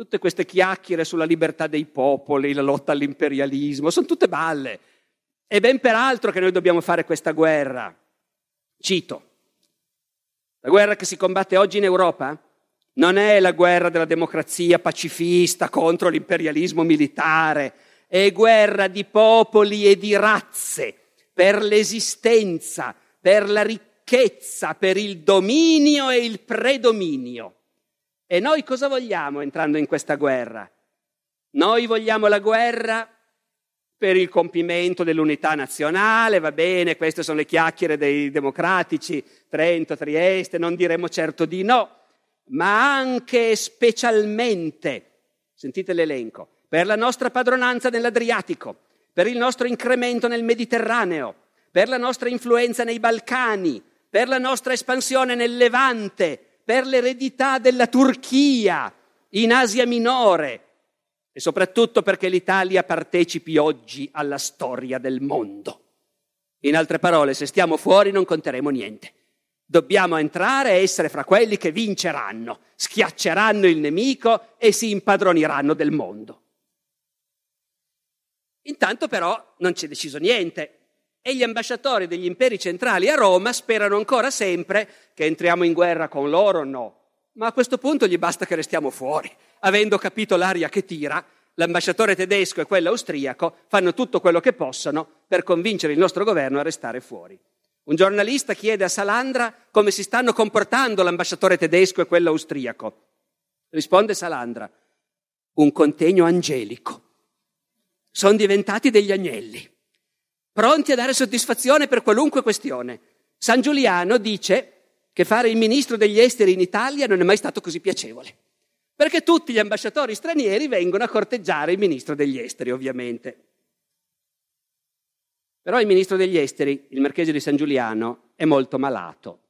Tutte queste chiacchiere sulla libertà dei popoli, la lotta all'imperialismo, sono tutte balle. E ben peraltro che noi dobbiamo fare questa guerra. Cito, la guerra che si combatte oggi in Europa non è la guerra della democrazia pacifista contro l'imperialismo militare, è guerra di popoli e di razze per l'esistenza, per la ricchezza, per il dominio e il predominio. E noi cosa vogliamo entrando in questa guerra? Noi vogliamo la guerra per il compimento dell'unità nazionale, va bene, queste sono le chiacchiere dei democratici, Trento, Trieste, non diremo certo di no, ma anche e specialmente, sentite l'elenco, per la nostra padronanza nell'Adriatico, per il nostro incremento nel Mediterraneo, per la nostra influenza nei Balcani, per la nostra espansione nel Levante, per l'eredità della Turchia in Asia Minore e soprattutto perché l'Italia partecipi oggi alla storia del mondo. In altre parole, se stiamo fuori non conteremo niente. Dobbiamo entrare e essere fra quelli che vinceranno, schiacceranno il nemico e si impadroniranno del mondo. Intanto però non c'è deciso niente e gli ambasciatori degli imperi centrali a Roma sperano ancora sempre che entriamo in guerra con loro o no. Ma a questo punto gli basta che restiamo fuori. Avendo capito l'aria che tira, l'ambasciatore tedesco e quello austriaco fanno tutto quello che possono per convincere il nostro governo a restare fuori. Un giornalista chiede a Salandra come si stanno comportando l'ambasciatore tedesco e quello austriaco. Risponde Salandra, un contegno angelico. Sono diventati degli agnelli pronti a dare soddisfazione per qualunque questione. San Giuliano dice che fare il ministro degli esteri in Italia non è mai stato così piacevole, perché tutti gli ambasciatori stranieri vengono a corteggiare il ministro degli esteri, ovviamente. Però il ministro degli esteri, il marchese di San Giuliano, è molto malato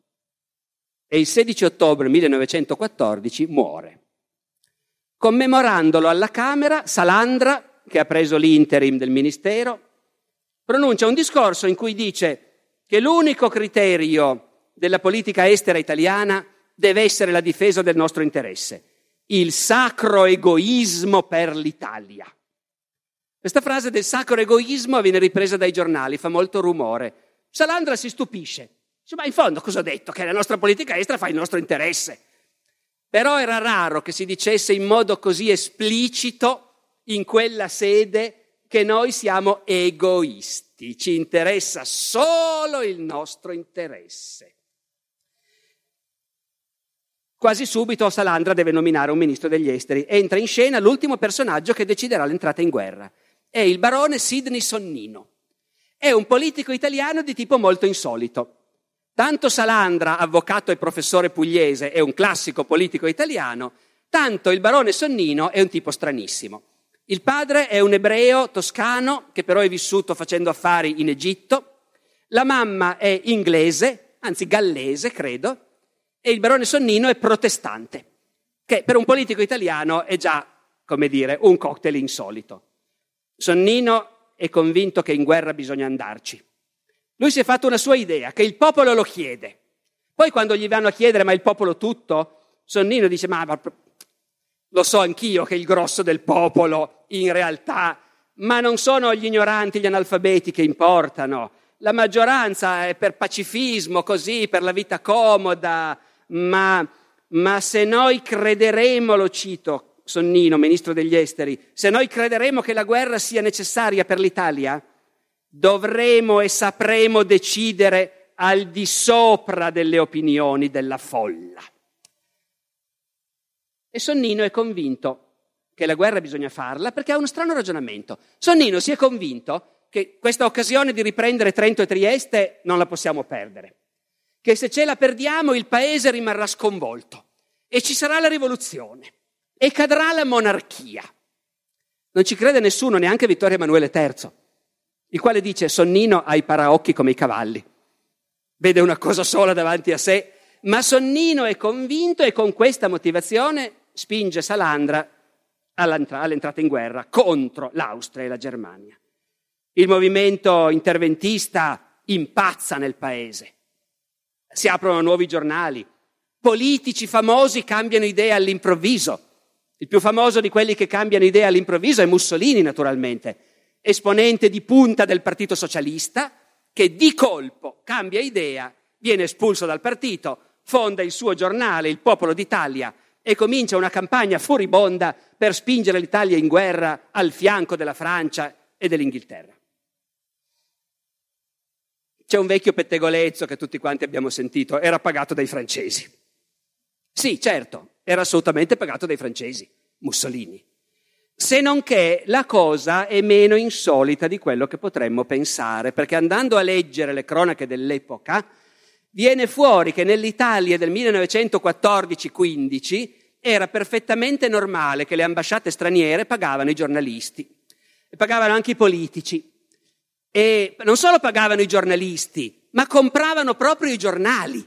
e il 16 ottobre 1914 muore. Commemorandolo alla Camera, Salandra, che ha preso l'interim del ministero, pronuncia un discorso in cui dice che l'unico criterio della politica estera italiana deve essere la difesa del nostro interesse, il sacro egoismo per l'Italia. Questa frase del sacro egoismo viene ripresa dai giornali, fa molto rumore. Salandra si stupisce. Dice, ma in fondo cosa ho detto? Che la nostra politica estera fa il nostro interesse. Però era raro che si dicesse in modo così esplicito in quella sede che noi siamo egoisti, ci interessa solo il nostro interesse. Quasi subito Salandra deve nominare un ministro degli esteri. Entra in scena l'ultimo personaggio che deciderà l'entrata in guerra. È il barone Sidney Sonnino. È un politico italiano di tipo molto insolito. Tanto Salandra, avvocato e professore pugliese, è un classico politico italiano, tanto il barone Sonnino è un tipo stranissimo. Il padre è un ebreo toscano che però è vissuto facendo affari in Egitto, la mamma è inglese, anzi gallese credo, e il barone Sonnino è protestante, che per un politico italiano è già, come dire, un cocktail insolito. Sonnino è convinto che in guerra bisogna andarci. Lui si è fatto una sua idea, che il popolo lo chiede. Poi quando gli vanno a chiedere ma il popolo tutto, Sonnino dice ma, lo so anch'io che il grosso del popolo in realtà, ma non sono gli ignoranti, gli analfabeti che importano. La maggioranza è per pacifismo, così, per la vita comoda, ma, ma se noi crederemo, lo cito, Sonnino, ministro degli esteri, se noi crederemo che la guerra sia necessaria per l'Italia, dovremo e sapremo decidere al di sopra delle opinioni della folla. E Sonnino è convinto che la guerra bisogna farla perché ha uno strano ragionamento. Sonnino si è convinto che questa occasione di riprendere Trento e Trieste non la possiamo perdere che se ce la perdiamo il paese rimarrà sconvolto e ci sarà la rivoluzione e cadrà la monarchia. Non ci crede nessuno, neanche Vittorio Emanuele III, il quale dice Sonnino ha i paraocchi come i cavalli, vede una cosa sola davanti a sé, ma Sonnino è convinto e con questa motivazione spinge Salandra all'entrata in guerra contro l'Austria e la Germania. Il movimento interventista impazza nel paese si aprono nuovi giornali, politici famosi cambiano idea all'improvviso. Il più famoso di quelli che cambiano idea all'improvviso è Mussolini, naturalmente, esponente di punta del Partito Socialista, che di colpo cambia idea, viene espulso dal partito, fonda il suo giornale, Il Popolo d'Italia, e comincia una campagna furibonda per spingere l'Italia in guerra al fianco della Francia e dell'Inghilterra. C'è un vecchio pettegolezzo che tutti quanti abbiamo sentito, era pagato dai francesi. Sì, certo, era assolutamente pagato dai francesi, Mussolini. Se non che la cosa è meno insolita di quello che potremmo pensare, perché andando a leggere le cronache dell'epoca, viene fuori che nell'Italia del 1914-15 era perfettamente normale che le ambasciate straniere pagavano i giornalisti e pagavano anche i politici. E non solo pagavano i giornalisti, ma compravano proprio i giornali,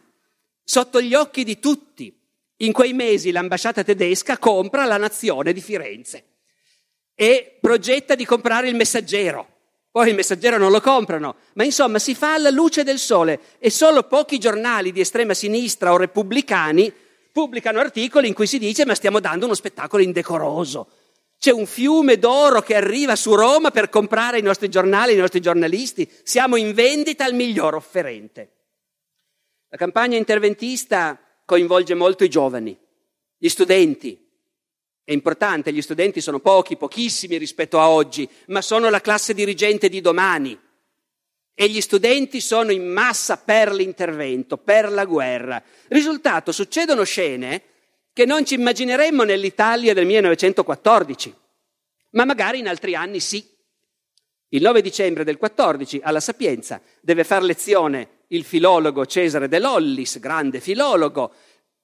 sotto gli occhi di tutti. In quei mesi l'ambasciata tedesca compra la nazione di Firenze e progetta di comprare il messaggero. Poi il messaggero non lo comprano, ma insomma si fa alla luce del sole e solo pochi giornali di estrema sinistra o repubblicani pubblicano articoli in cui si dice ma stiamo dando uno spettacolo indecoroso, c'è un fiume d'oro che arriva su Roma per comprare i nostri giornali, i nostri giornalisti. Siamo in vendita al miglior offerente. La campagna interventista coinvolge molto i giovani, gli studenti. È importante, gli studenti sono pochi, pochissimi rispetto a oggi, ma sono la classe dirigente di domani. E gli studenti sono in massa per l'intervento, per la guerra. Risultato, succedono scene che non ci immagineremmo nell'Italia del 1914, ma magari in altri anni sì. Il 9 dicembre del 14 alla Sapienza deve far lezione il filologo Cesare De Lollis, grande filologo,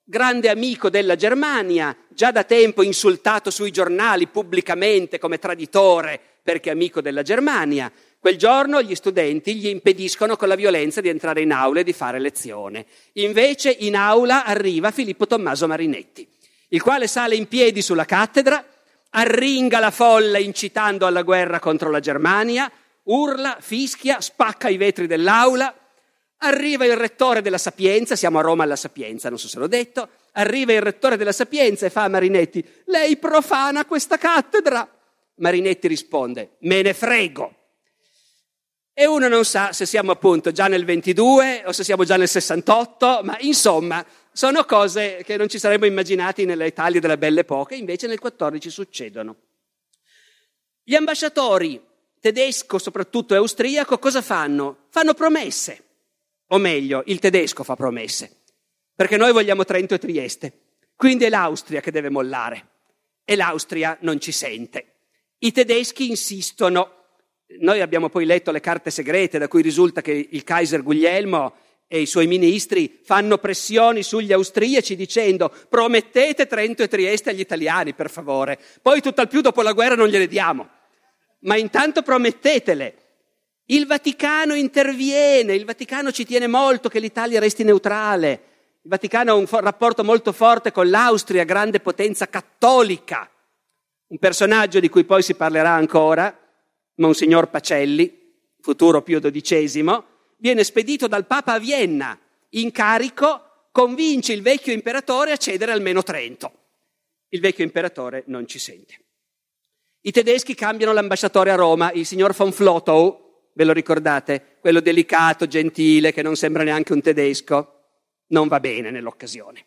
grande amico della Germania, già da tempo insultato sui giornali pubblicamente come traditore perché amico della Germania, Quel giorno gli studenti gli impediscono con la violenza di entrare in aula e di fare lezione. Invece in aula arriva Filippo Tommaso Marinetti, il quale sale in piedi sulla cattedra, arringa la folla incitando alla guerra contro la Germania, urla, fischia, spacca i vetri dell'aula, arriva il rettore della Sapienza, siamo a Roma alla Sapienza, non so se l'ho detto, arriva il rettore della Sapienza e fa a Marinetti, lei profana questa cattedra. Marinetti risponde, me ne frego. E uno non sa se siamo appunto già nel 22 o se siamo già nel 68, ma insomma sono cose che non ci saremmo immaginati nell'Italia della belle epoca, invece nel 14 succedono. Gli ambasciatori tedesco soprattutto e austriaco cosa fanno? Fanno promesse, o meglio, il tedesco fa promesse, perché noi vogliamo Trento e Trieste, quindi è l'Austria che deve mollare e l'Austria non ci sente. I tedeschi insistono, noi abbiamo poi letto le carte segrete da cui risulta che il Kaiser Guglielmo e i suoi ministri fanno pressioni sugli austriaci dicendo promettete Trento e Trieste agli italiani, per favore, poi tutt'al più dopo la guerra non gliele diamo ma intanto promettetele. Il Vaticano interviene, il Vaticano ci tiene molto che l'Italia resti neutrale. Il Vaticano ha un fo- rapporto molto forte con l'Austria, grande potenza cattolica. Un personaggio di cui poi si parlerà ancora, Monsignor Pacelli, futuro Pio XII, viene spedito dal Papa a Vienna, in carico, convince il vecchio imperatore a cedere almeno Trento. Il vecchio imperatore non ci sente. I tedeschi cambiano l'ambasciatore a Roma, il signor von Flotow, ve lo ricordate? Quello delicato, gentile, che non sembra neanche un tedesco. Non va bene nell'occasione.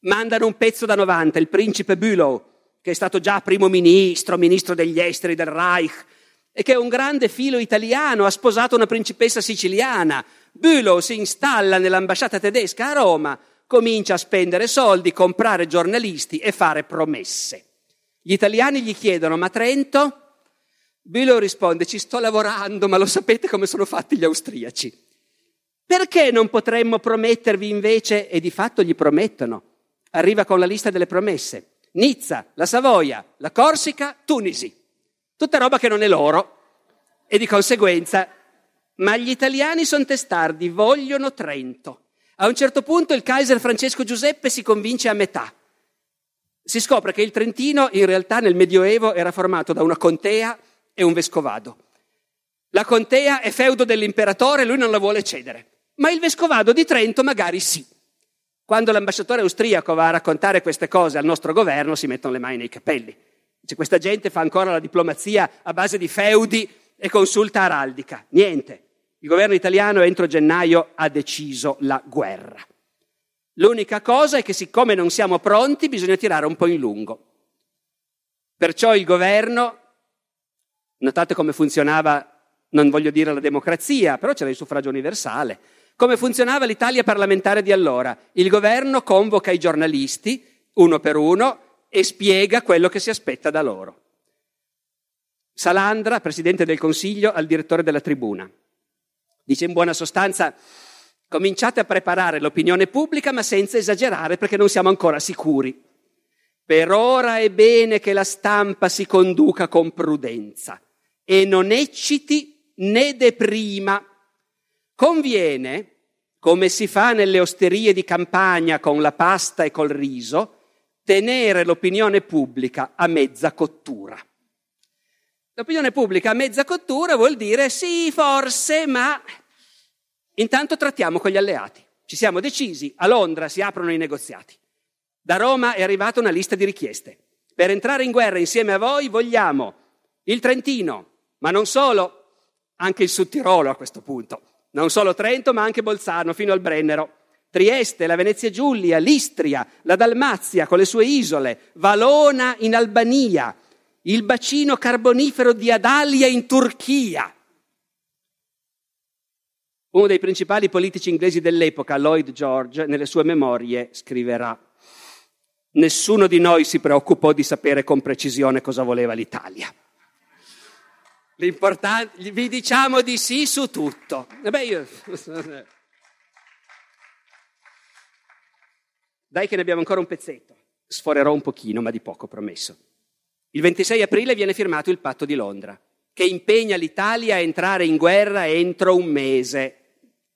Mandano un pezzo da 90, il principe Bülow, che è stato già primo ministro, ministro degli esteri del Reich, e che è un grande filo italiano, ha sposato una principessa siciliana. Bülow si installa nell'ambasciata tedesca a Roma, comincia a spendere soldi, comprare giornalisti e fare promesse. Gli italiani gli chiedono, ma Trento? Bülow risponde, ci sto lavorando, ma lo sapete come sono fatti gli austriaci. Perché non potremmo promettervi invece, e di fatto gli promettono, arriva con la lista delle promesse, Nizza, la Savoia, la Corsica, Tunisi. Tutta roba che non è loro e di conseguenza, ma gli italiani sono testardi, vogliono Trento. A un certo punto il Kaiser Francesco Giuseppe si convince a metà si scopre che il Trentino in realtà nel Medioevo era formato da una contea e un vescovado. La contea è feudo dell'imperatore lui non la vuole cedere, ma il vescovado di Trento magari sì. Quando l'ambasciatore austriaco va a raccontare queste cose al nostro governo si mettono le mani nei capelli. Dice, questa gente fa ancora la diplomazia a base di feudi e consulta araldica. Niente. Il governo italiano entro gennaio ha deciso la guerra. L'unica cosa è che siccome non siamo pronti bisogna tirare un po' in lungo. Perciò il governo, notate come funzionava, non voglio dire la democrazia, però c'era il suffragio universale, come funzionava l'Italia parlamentare di allora. Il governo convoca i giornalisti, uno per uno, e spiega quello che si aspetta da loro. Salandra, presidente del Consiglio, al direttore della tribuna. Dice in buona sostanza, Cominciate a preparare l'opinione pubblica, ma senza esagerare perché non siamo ancora sicuri. Per ora è bene che la stampa si conduca con prudenza e non ecciti né deprima. Conviene, come si fa nelle osterie di campagna con la pasta e col riso, tenere l'opinione pubblica a mezza cottura. L'opinione pubblica a mezza cottura vuol dire sì, forse, ma Intanto trattiamo con gli alleati. Ci siamo decisi, a Londra si aprono i negoziati. Da Roma è arrivata una lista di richieste. Per entrare in guerra insieme a voi vogliamo il Trentino, ma non solo, anche il Sud Tirolo a questo punto. Non solo Trento, ma anche Bolzano fino al Brennero. Trieste, la Venezia Giulia, l'Istria, la Dalmazia con le sue isole, Valona in Albania, il bacino carbonifero di Adalia in Turchia. Uno dei principali politici inglesi dell'epoca, Lloyd George, nelle sue memorie scriverà Nessuno di noi si preoccupò di sapere con precisione cosa voleva l'Italia. L'importante, vi diciamo di sì su tutto. Beh, io... *laughs* Dai che ne abbiamo ancora un pezzetto. Sforerò un pochino, ma di poco, promesso. Il 26 aprile viene firmato il patto di Londra, che impegna l'Italia a entrare in guerra entro un mese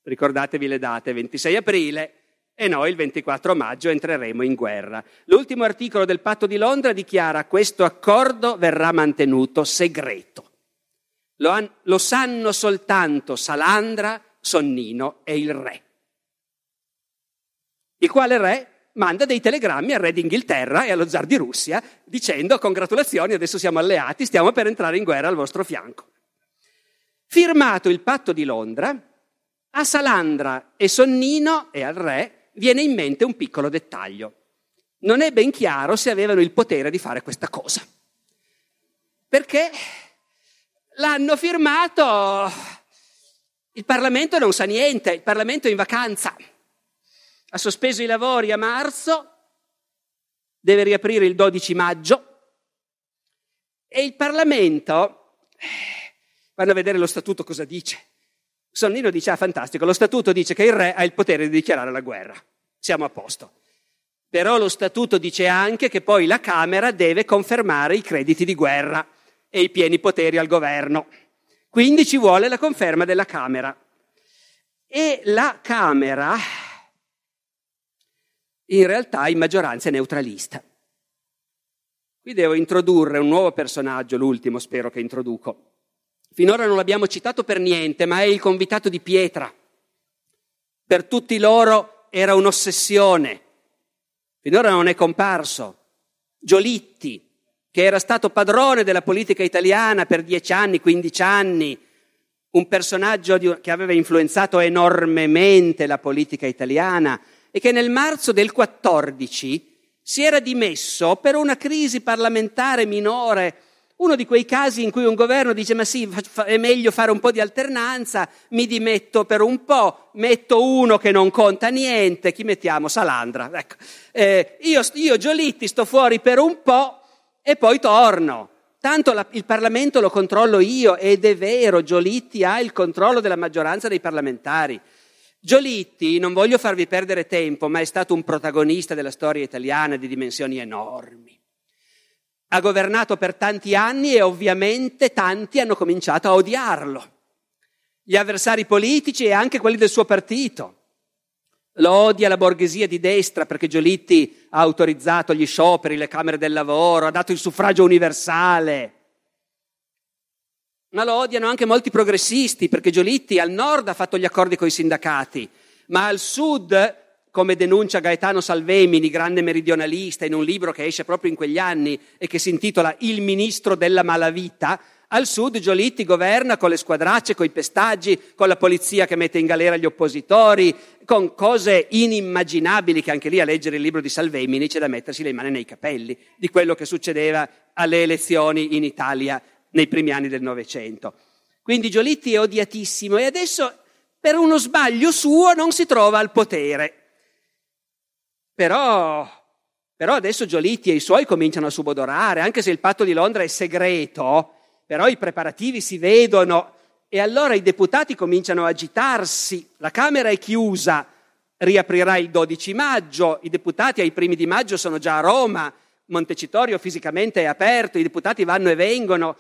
ricordatevi le date, 26 aprile, e noi il 24 maggio entreremo in guerra. L'ultimo articolo del patto di Londra dichiara questo accordo verrà mantenuto segreto. Lo, han, lo sanno soltanto Salandra, Sonnino e il re. Il quale re manda dei telegrammi al re d'Inghilterra e allo zar di Russia dicendo congratulazioni, adesso siamo alleati, stiamo per entrare in guerra al vostro fianco. Firmato il patto di Londra, a Salandra e Sonnino e al re viene in mente un piccolo dettaglio. Non è ben chiaro se avevano il potere di fare questa cosa. Perché l'hanno firmato, il Parlamento non sa niente, il Parlamento è in vacanza ha sospeso i lavori a marzo, deve riaprire il 12 maggio e il Parlamento, vanno a vedere lo statuto cosa dice. Sonnino dice, ah fantastico, lo statuto dice che il re ha il potere di dichiarare la guerra, siamo a posto. Però lo statuto dice anche che poi la Camera deve confermare i crediti di guerra e i pieni poteri al governo. Quindi ci vuole la conferma della Camera. E la Camera in realtà in maggioranza è neutralista. Qui devo introdurre un nuovo personaggio, l'ultimo spero che introduco. Finora non l'abbiamo citato per niente, ma è il convitato di pietra. Per tutti loro era un'ossessione. Finora non è comparso. Giolitti, che era stato padrone della politica italiana per dieci anni, quindici anni, un personaggio di, che aveva influenzato enormemente la politica italiana, e che nel marzo del 14 si era dimesso per una crisi parlamentare minore, uno di quei casi in cui un governo dice ma sì, è meglio fare un po' di alternanza, mi dimetto per un po', metto uno che non conta niente, chi mettiamo? Salandra. Ecco. Eh, io, io, Giolitti, sto fuori per un po' e poi torno. Tanto la, il Parlamento lo controllo io ed è vero, Giolitti ha il controllo della maggioranza dei parlamentari. Giolitti, non voglio farvi perdere tempo, ma è stato un protagonista della storia italiana di dimensioni enormi. Ha governato per tanti anni e ovviamente tanti hanno cominciato a odiarlo. Gli avversari politici e anche quelli del suo partito. Lo odia la borghesia di destra perché Giolitti ha autorizzato gli scioperi, le camere del lavoro, ha dato il suffragio universale ma lo odiano anche molti progressisti, perché Giolitti al nord ha fatto gli accordi con i sindacati, ma al sud, come denuncia Gaetano Salvemini, grande meridionalista, in un libro che esce proprio in quegli anni e che si intitola Il ministro della malavita, al sud Giolitti governa con le squadracce, con i pestaggi, con la polizia che mette in galera gli oppositori, con cose inimmaginabili che anche lì a leggere il libro di Salvemini c'è da mettersi le mani nei capelli di quello che succedeva alle elezioni in Italia nei primi anni del Novecento. Quindi Giolitti è odiatissimo e adesso per uno sbaglio suo non si trova al potere. Però, però adesso Giolitti e i suoi cominciano a subodorare, anche se il patto di Londra è segreto, però i preparativi si vedono e allora i deputati cominciano a agitarsi, la Camera è chiusa, riaprirà il 12 maggio, i deputati ai primi di maggio sono già a Roma, Montecitorio fisicamente è aperto, i deputati vanno e vengono.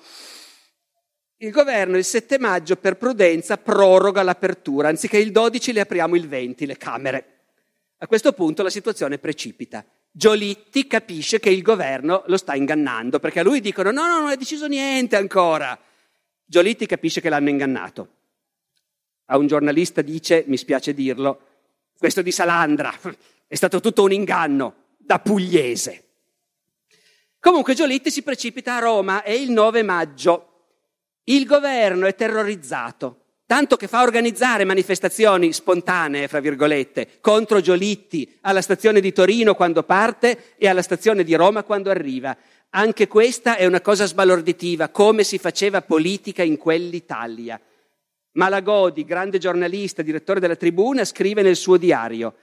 Il governo il 7 maggio per prudenza proroga l'apertura, anziché il 12 le apriamo il 20 le Camere. A questo punto la situazione precipita. Giolitti capisce che il governo lo sta ingannando, perché a lui dicono no, no, non è deciso niente ancora. Giolitti capisce che l'hanno ingannato. A un giornalista dice, mi spiace dirlo, questo di Salandra *laughs* è stato tutto un inganno da pugliese. Comunque Giolitti si precipita a Roma, è il 9 maggio. Il governo è terrorizzato, tanto che fa organizzare manifestazioni spontanee, fra virgolette, contro Giolitti alla stazione di Torino quando parte e alla stazione di Roma quando arriva. Anche questa è una cosa sbalorditiva, come si faceva politica in quell'Italia. Malagodi, grande giornalista, direttore della tribuna, scrive nel suo diario,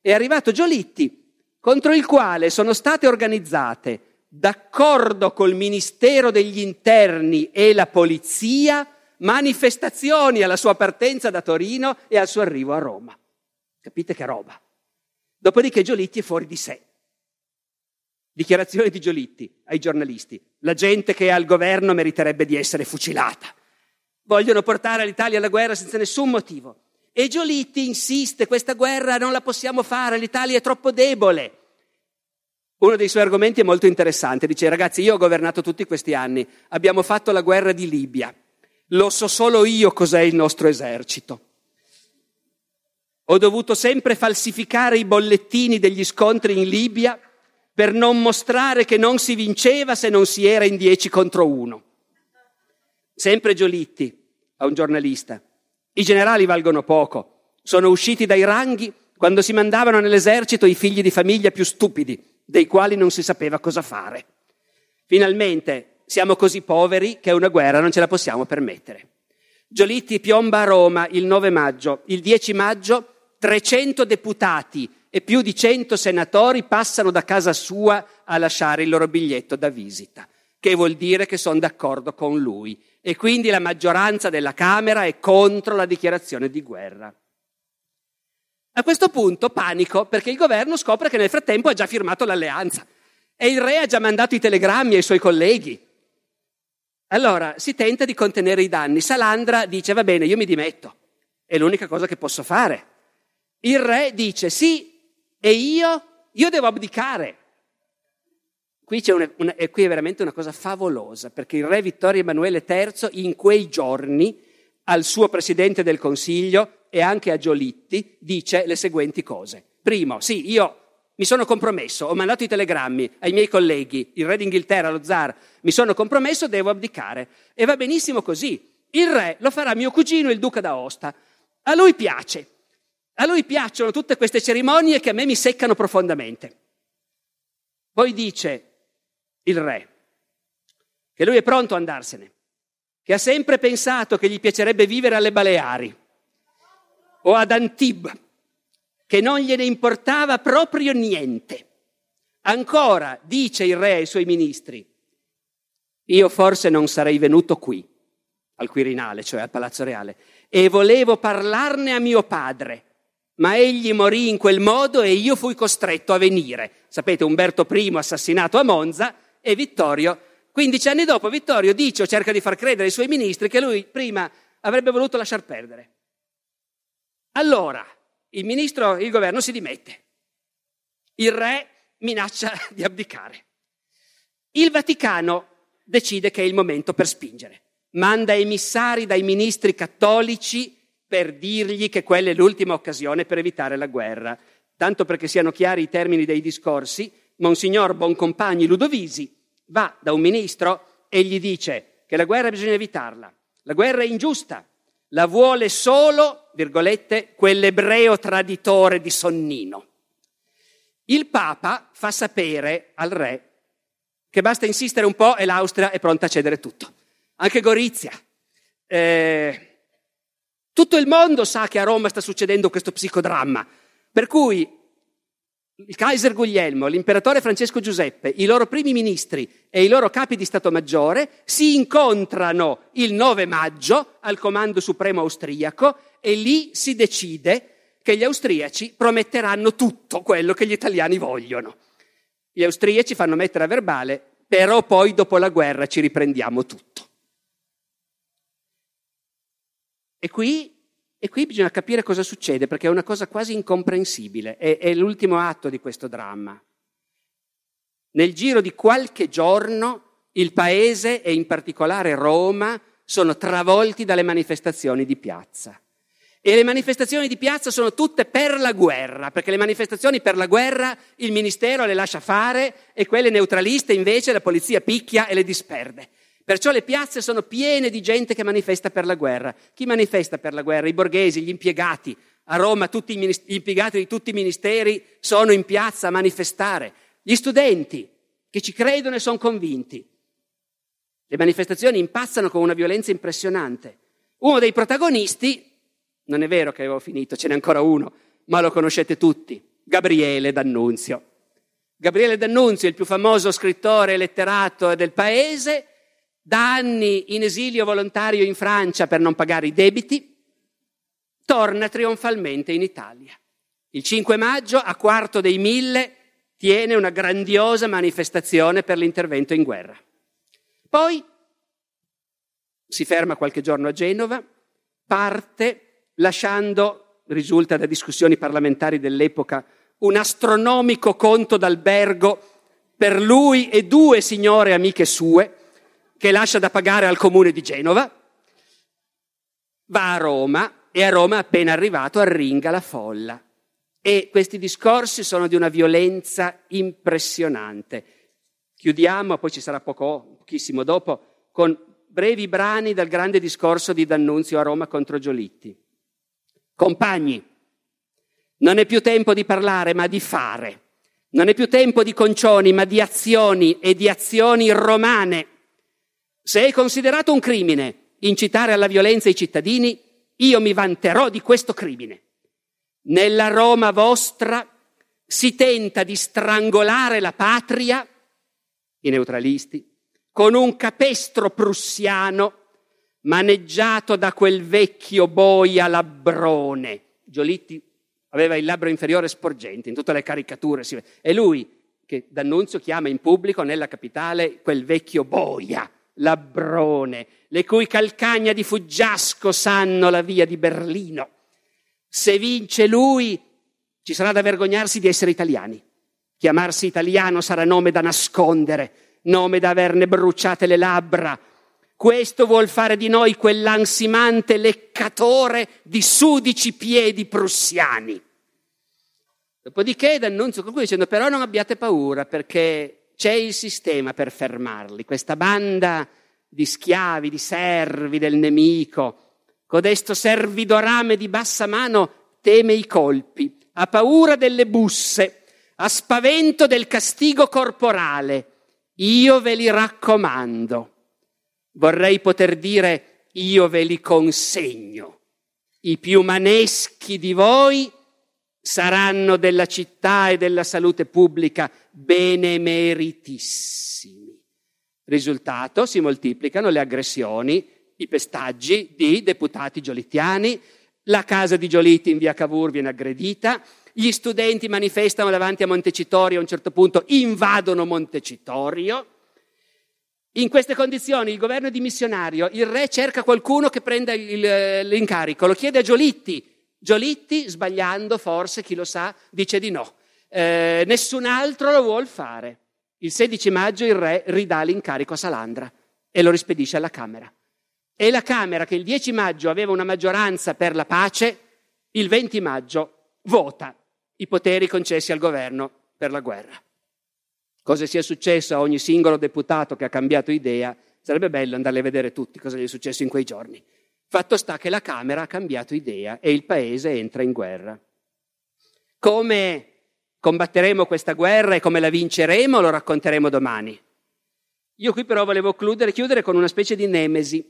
è arrivato Giolitti, contro il quale sono state organizzate d'accordo col Ministero degli Interni e la Polizia, manifestazioni alla sua partenza da Torino e al suo arrivo a Roma. Capite che roba? Dopodiché Giolitti è fuori di sé. Dichiarazione di Giolitti ai giornalisti. La gente che è al governo meriterebbe di essere fucilata. Vogliono portare l'Italia alla guerra senza nessun motivo. E Giolitti insiste, questa guerra non la possiamo fare, l'Italia è troppo debole. Uno dei suoi argomenti è molto interessante, dice ragazzi io ho governato tutti questi anni, abbiamo fatto la guerra di Libia, Lo so solo io cos'è il nostro esercito. Ho dovuto sempre falsificare i bollettini degli scontri in Libia per non mostrare che non si vinceva se non si era in dieci contro uno. Sempre Giolitti, a un giornalista. I generali valgono poco. Sono usciti dai ranghi quando si mandavano nell'esercito i figli di famiglia più stupidi, dei quali non si sapeva cosa fare. Finalmente siamo così poveri che una guerra non ce la possiamo permettere. Giolitti piomba a Roma il 9 maggio. Il 10 maggio 300 deputati e più di 100 senatori passano da casa sua a lasciare il loro biglietto da visita, che vuol dire che sono d'accordo con lui. E quindi la maggioranza della Camera è contro la dichiarazione di guerra. A questo punto panico perché il governo scopre che nel frattempo ha già firmato l'alleanza e il re ha già mandato i telegrammi ai suoi colleghi. Allora si tenta di contenere i danni. Salandra dice va bene, io mi dimetto, è l'unica cosa che posso fare. Il re dice sì, e io? Io devo abdicare. Qui, una, una, qui è veramente una cosa favolosa, perché il re Vittorio Emanuele III in quei giorni al suo presidente del Consiglio e anche a Giolitti dice le seguenti cose. Primo, sì, io mi sono compromesso, ho mandato i telegrammi ai miei colleghi, il re d'Inghilterra, lo zar, mi sono compromesso, devo abdicare. E va benissimo così. Il re lo farà mio cugino, il duca d'Aosta. A lui piace. A lui piacciono tutte queste cerimonie che a me mi seccano profondamente. Poi dice il re che lui è pronto ad andarsene, che ha sempre pensato che gli piacerebbe vivere alle Baleari o ad Antibes, che non gliene importava proprio niente. Ancora dice il re ai suoi ministri, io forse non sarei venuto qui, al Quirinale, cioè al Palazzo Reale, e volevo parlarne a mio padre ma egli morì in quel modo e io fui costretto a venire. Sapete, Umberto I assassinato a Monza e Vittorio, 15 anni dopo, Vittorio dice o cerca di far credere ai suoi ministri che lui prima avrebbe voluto lasciar perdere. Allora, il ministro, il governo si dimette. Il re minaccia *laughs* di abdicare. Il Vaticano decide che è il momento per spingere. Manda emissari dai ministri cattolici per dirgli che quella è l'ultima occasione per evitare la guerra. Tanto perché siano chiari i termini dei discorsi, Monsignor Boncompagni Ludovisi va da un ministro e gli dice che la guerra bisogna evitarla, la guerra è ingiusta, la vuole solo, virgolette, quell'ebreo traditore di Sonnino. Il Papa fa sapere al re che basta insistere un po' e l'Austria è pronta a cedere tutto. Anche Gorizia. Eh, tutto il mondo sa che a Roma sta succedendo questo psicodramma. Per cui il Kaiser Guglielmo, l'imperatore Francesco Giuseppe, i loro primi ministri e i loro capi di Stato Maggiore si incontrano il 9 maggio al comando supremo austriaco e lì si decide che gli austriaci prometteranno tutto quello che gli italiani vogliono. Gli austriaci fanno mettere a verbale, però poi dopo la guerra ci riprendiamo tutto. E qui, e qui bisogna capire cosa succede, perché è una cosa quasi incomprensibile, è, è l'ultimo atto di questo dramma. Nel giro di qualche giorno il paese e in particolare Roma sono travolti dalle manifestazioni di piazza. E le manifestazioni di piazza sono tutte per la guerra, perché le manifestazioni per la guerra il ministero le lascia fare e quelle neutraliste invece la polizia picchia e le disperde. Perciò le piazze sono piene di gente che manifesta per la guerra. Chi manifesta per la guerra? I borghesi, gli impiegati. A Roma tutti gli impiegati di tutti i ministeri sono in piazza a manifestare. Gli studenti che ci credono e sono convinti. Le manifestazioni impazzano con una violenza impressionante. Uno dei protagonisti, non è vero che avevo finito, ce n'è ancora uno, ma lo conoscete tutti, Gabriele D'Annunzio. Gabriele D'Annunzio, il più famoso scrittore e letterato del paese, da anni in esilio volontario in Francia per non pagare i debiti, torna trionfalmente in Italia. Il 5 maggio, a quarto dei mille, tiene una grandiosa manifestazione per l'intervento in guerra. Poi si ferma qualche giorno a Genova, parte lasciando, risulta da discussioni parlamentari dell'epoca, un astronomico conto d'albergo per lui e due signore amiche sue, che lascia da pagare al comune di Genova, va a Roma e a Roma appena arrivato arringa la folla. E questi discorsi sono di una violenza impressionante. Chiudiamo, poi ci sarà poco, pochissimo dopo, con brevi brani dal grande discorso di D'Annunzio a Roma contro Giolitti. Compagni, non è più tempo di parlare, ma di fare. Non è più tempo di concioni, ma di azioni e di azioni romane. Se è considerato un crimine incitare alla violenza i cittadini, io mi vanterò di questo crimine. Nella Roma vostra si tenta di strangolare la patria, i neutralisti, con un capestro prussiano maneggiato da quel vecchio boia labbrone. Giolitti aveva il labbro inferiore sporgente, in tutte le caricature si vede. È lui che D'Annunzio chiama in pubblico nella capitale quel vecchio boia, labbrone, le cui calcagna di fuggiasco sanno la via di Berlino. Se vince lui, ci sarà da vergognarsi di essere italiani. Chiamarsi italiano sarà nome da nascondere, nome da averne bruciate le labbra. Questo vuol fare di noi quell'ansimante leccatore di sudici piedi prussiani. Dopodiché D'Annunzio conclude dicendo però non abbiate paura perché c'è il sistema per fermarli, questa banda di schiavi, di servi del nemico, codesto servidorame di bassa mano teme i colpi, ha paura delle busse, ha spavento del castigo corporale. Io ve li raccomando. Vorrei poter dire io ve li consegno. I più maneschi di voi saranno della città e della salute pubblica benemeritissimi. Risultato, si moltiplicano le aggressioni, i pestaggi di deputati giolittiani, la casa di Giolitti in via Cavour viene aggredita, gli studenti manifestano davanti a Montecitorio, a un certo punto invadono Montecitorio. In queste condizioni il governo è dimissionario, il re cerca qualcuno che prenda il, l'incarico, lo chiede a Giolitti, Giolitti, sbagliando forse, chi lo sa, dice di no. Eh, nessun altro lo vuol fare. Il 16 maggio il re ridà l'incarico a Salandra e lo rispedisce alla Camera. E la Camera, che il 10 maggio aveva una maggioranza per la pace, il 20 maggio vota i poteri concessi al governo per la guerra. Cosa sia successo a ogni singolo deputato che ha cambiato idea, sarebbe bello andarle a vedere tutti cosa gli è successo in quei giorni. Fatto sta che la Camera ha cambiato idea e il Paese entra in guerra. Come combatteremo questa guerra e come la vinceremo lo racconteremo domani. Io qui però volevo chiudere, chiudere con una specie di nemesi.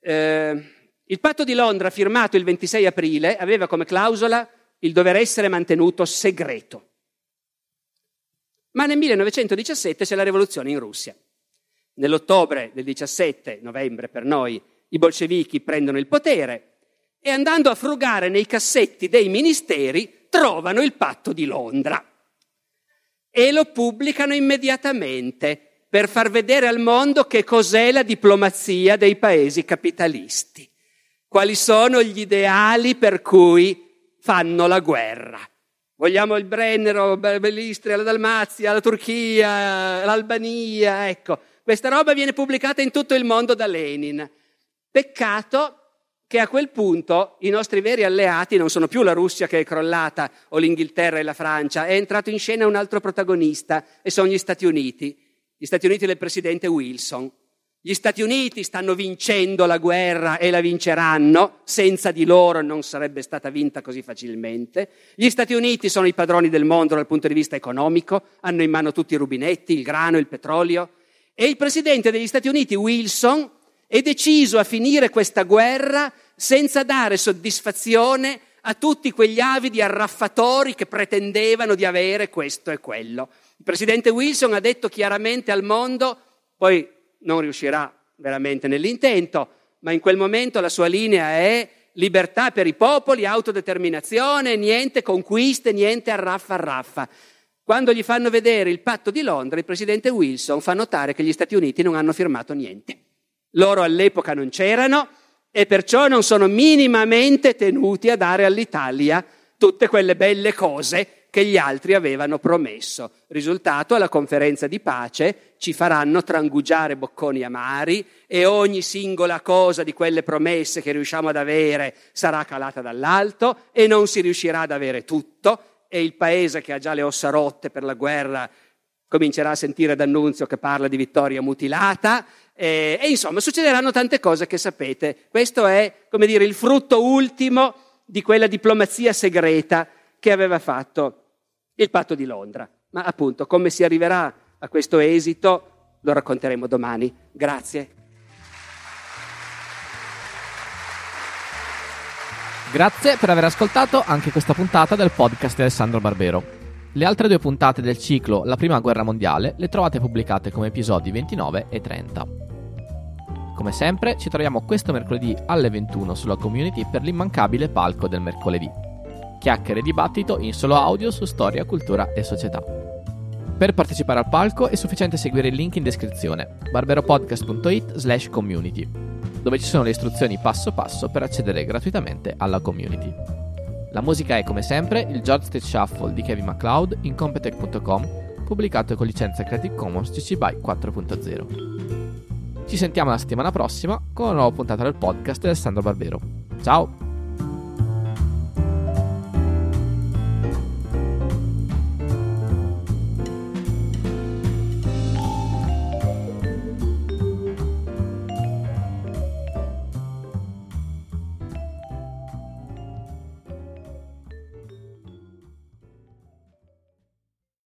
Eh, il patto di Londra, firmato il 26 aprile, aveva come clausola il dover essere mantenuto segreto. Ma nel 1917 c'è la rivoluzione in Russia. Nell'ottobre del 17, novembre per noi, i bolscevichi prendono il potere e andando a frugare nei cassetti dei ministeri trovano il patto di Londra e lo pubblicano immediatamente per far vedere al mondo che cos'è la diplomazia dei paesi capitalisti, quali sono gli ideali per cui fanno la guerra. Vogliamo il Brennero, l'Istria, la Dalmazia, la Turchia, l'Albania, ecco. Questa roba viene pubblicata in tutto il mondo da Lenin. Peccato che a quel punto i nostri veri alleati non sono più la Russia che è crollata o l'Inghilterra e la Francia, è entrato in scena un altro protagonista e sono gli Stati Uniti, gli Stati Uniti del presidente Wilson. Gli Stati Uniti stanno vincendo la guerra e la vinceranno, senza di loro non sarebbe stata vinta così facilmente. Gli Stati Uniti sono i padroni del mondo dal punto di vista economico, hanno in mano tutti i rubinetti, il grano, il petrolio. E il presidente degli Stati Uniti, Wilson, è deciso a finire questa guerra senza dare soddisfazione a tutti quegli avidi arraffatori che pretendevano di avere questo e quello. Il presidente Wilson ha detto chiaramente al mondo, poi non riuscirà veramente nell'intento, ma in quel momento la sua linea è libertà per i popoli, autodeterminazione, niente conquiste, niente arraffa arraffa. Quando gli fanno vedere il patto di Londra, il presidente Wilson fa notare che gli Stati Uniti non hanno firmato niente. Loro all'epoca non c'erano e perciò non sono minimamente tenuti a dare all'Italia tutte quelle belle cose che gli altri avevano promesso. Risultato, alla conferenza di pace ci faranno trangugiare bocconi amari e ogni singola cosa di quelle promesse che riusciamo ad avere sarà calata dall'alto e non si riuscirà ad avere tutto e il paese che ha già le ossa rotte per la guerra comincerà a sentire D'Annunzio che parla di vittoria mutilata e, e, insomma succederanno tante cose che sapete. Questo è, come dire, il frutto ultimo di quella diplomazia segreta che aveva fatto il patto di Londra. Ma appunto, come si arriverà a questo esito lo racconteremo domani. Grazie. Grazie per aver ascoltato anche questa puntata del podcast di Alessandro Barbero. Le altre due puntate del ciclo La Prima Guerra Mondiale le trovate pubblicate come episodi 29 e 30. Come sempre ci troviamo questo mercoledì alle 21 sulla community per l'immancabile palco del mercoledì. Chiacchiere e dibattito in solo audio su storia, cultura e società. Per partecipare al palco è sufficiente seguire il link in descrizione barberopodcast.it slash community dove ci sono le istruzioni passo passo per accedere gratuitamente alla community. La musica è come sempre il George State Shuffle di Kevin MacLeod in Competech.com, pubblicato con licenza Creative Commons CC BY 4.0. Ci sentiamo la settimana prossima con una nuova puntata del podcast di Alessandro Barbero. Ciao!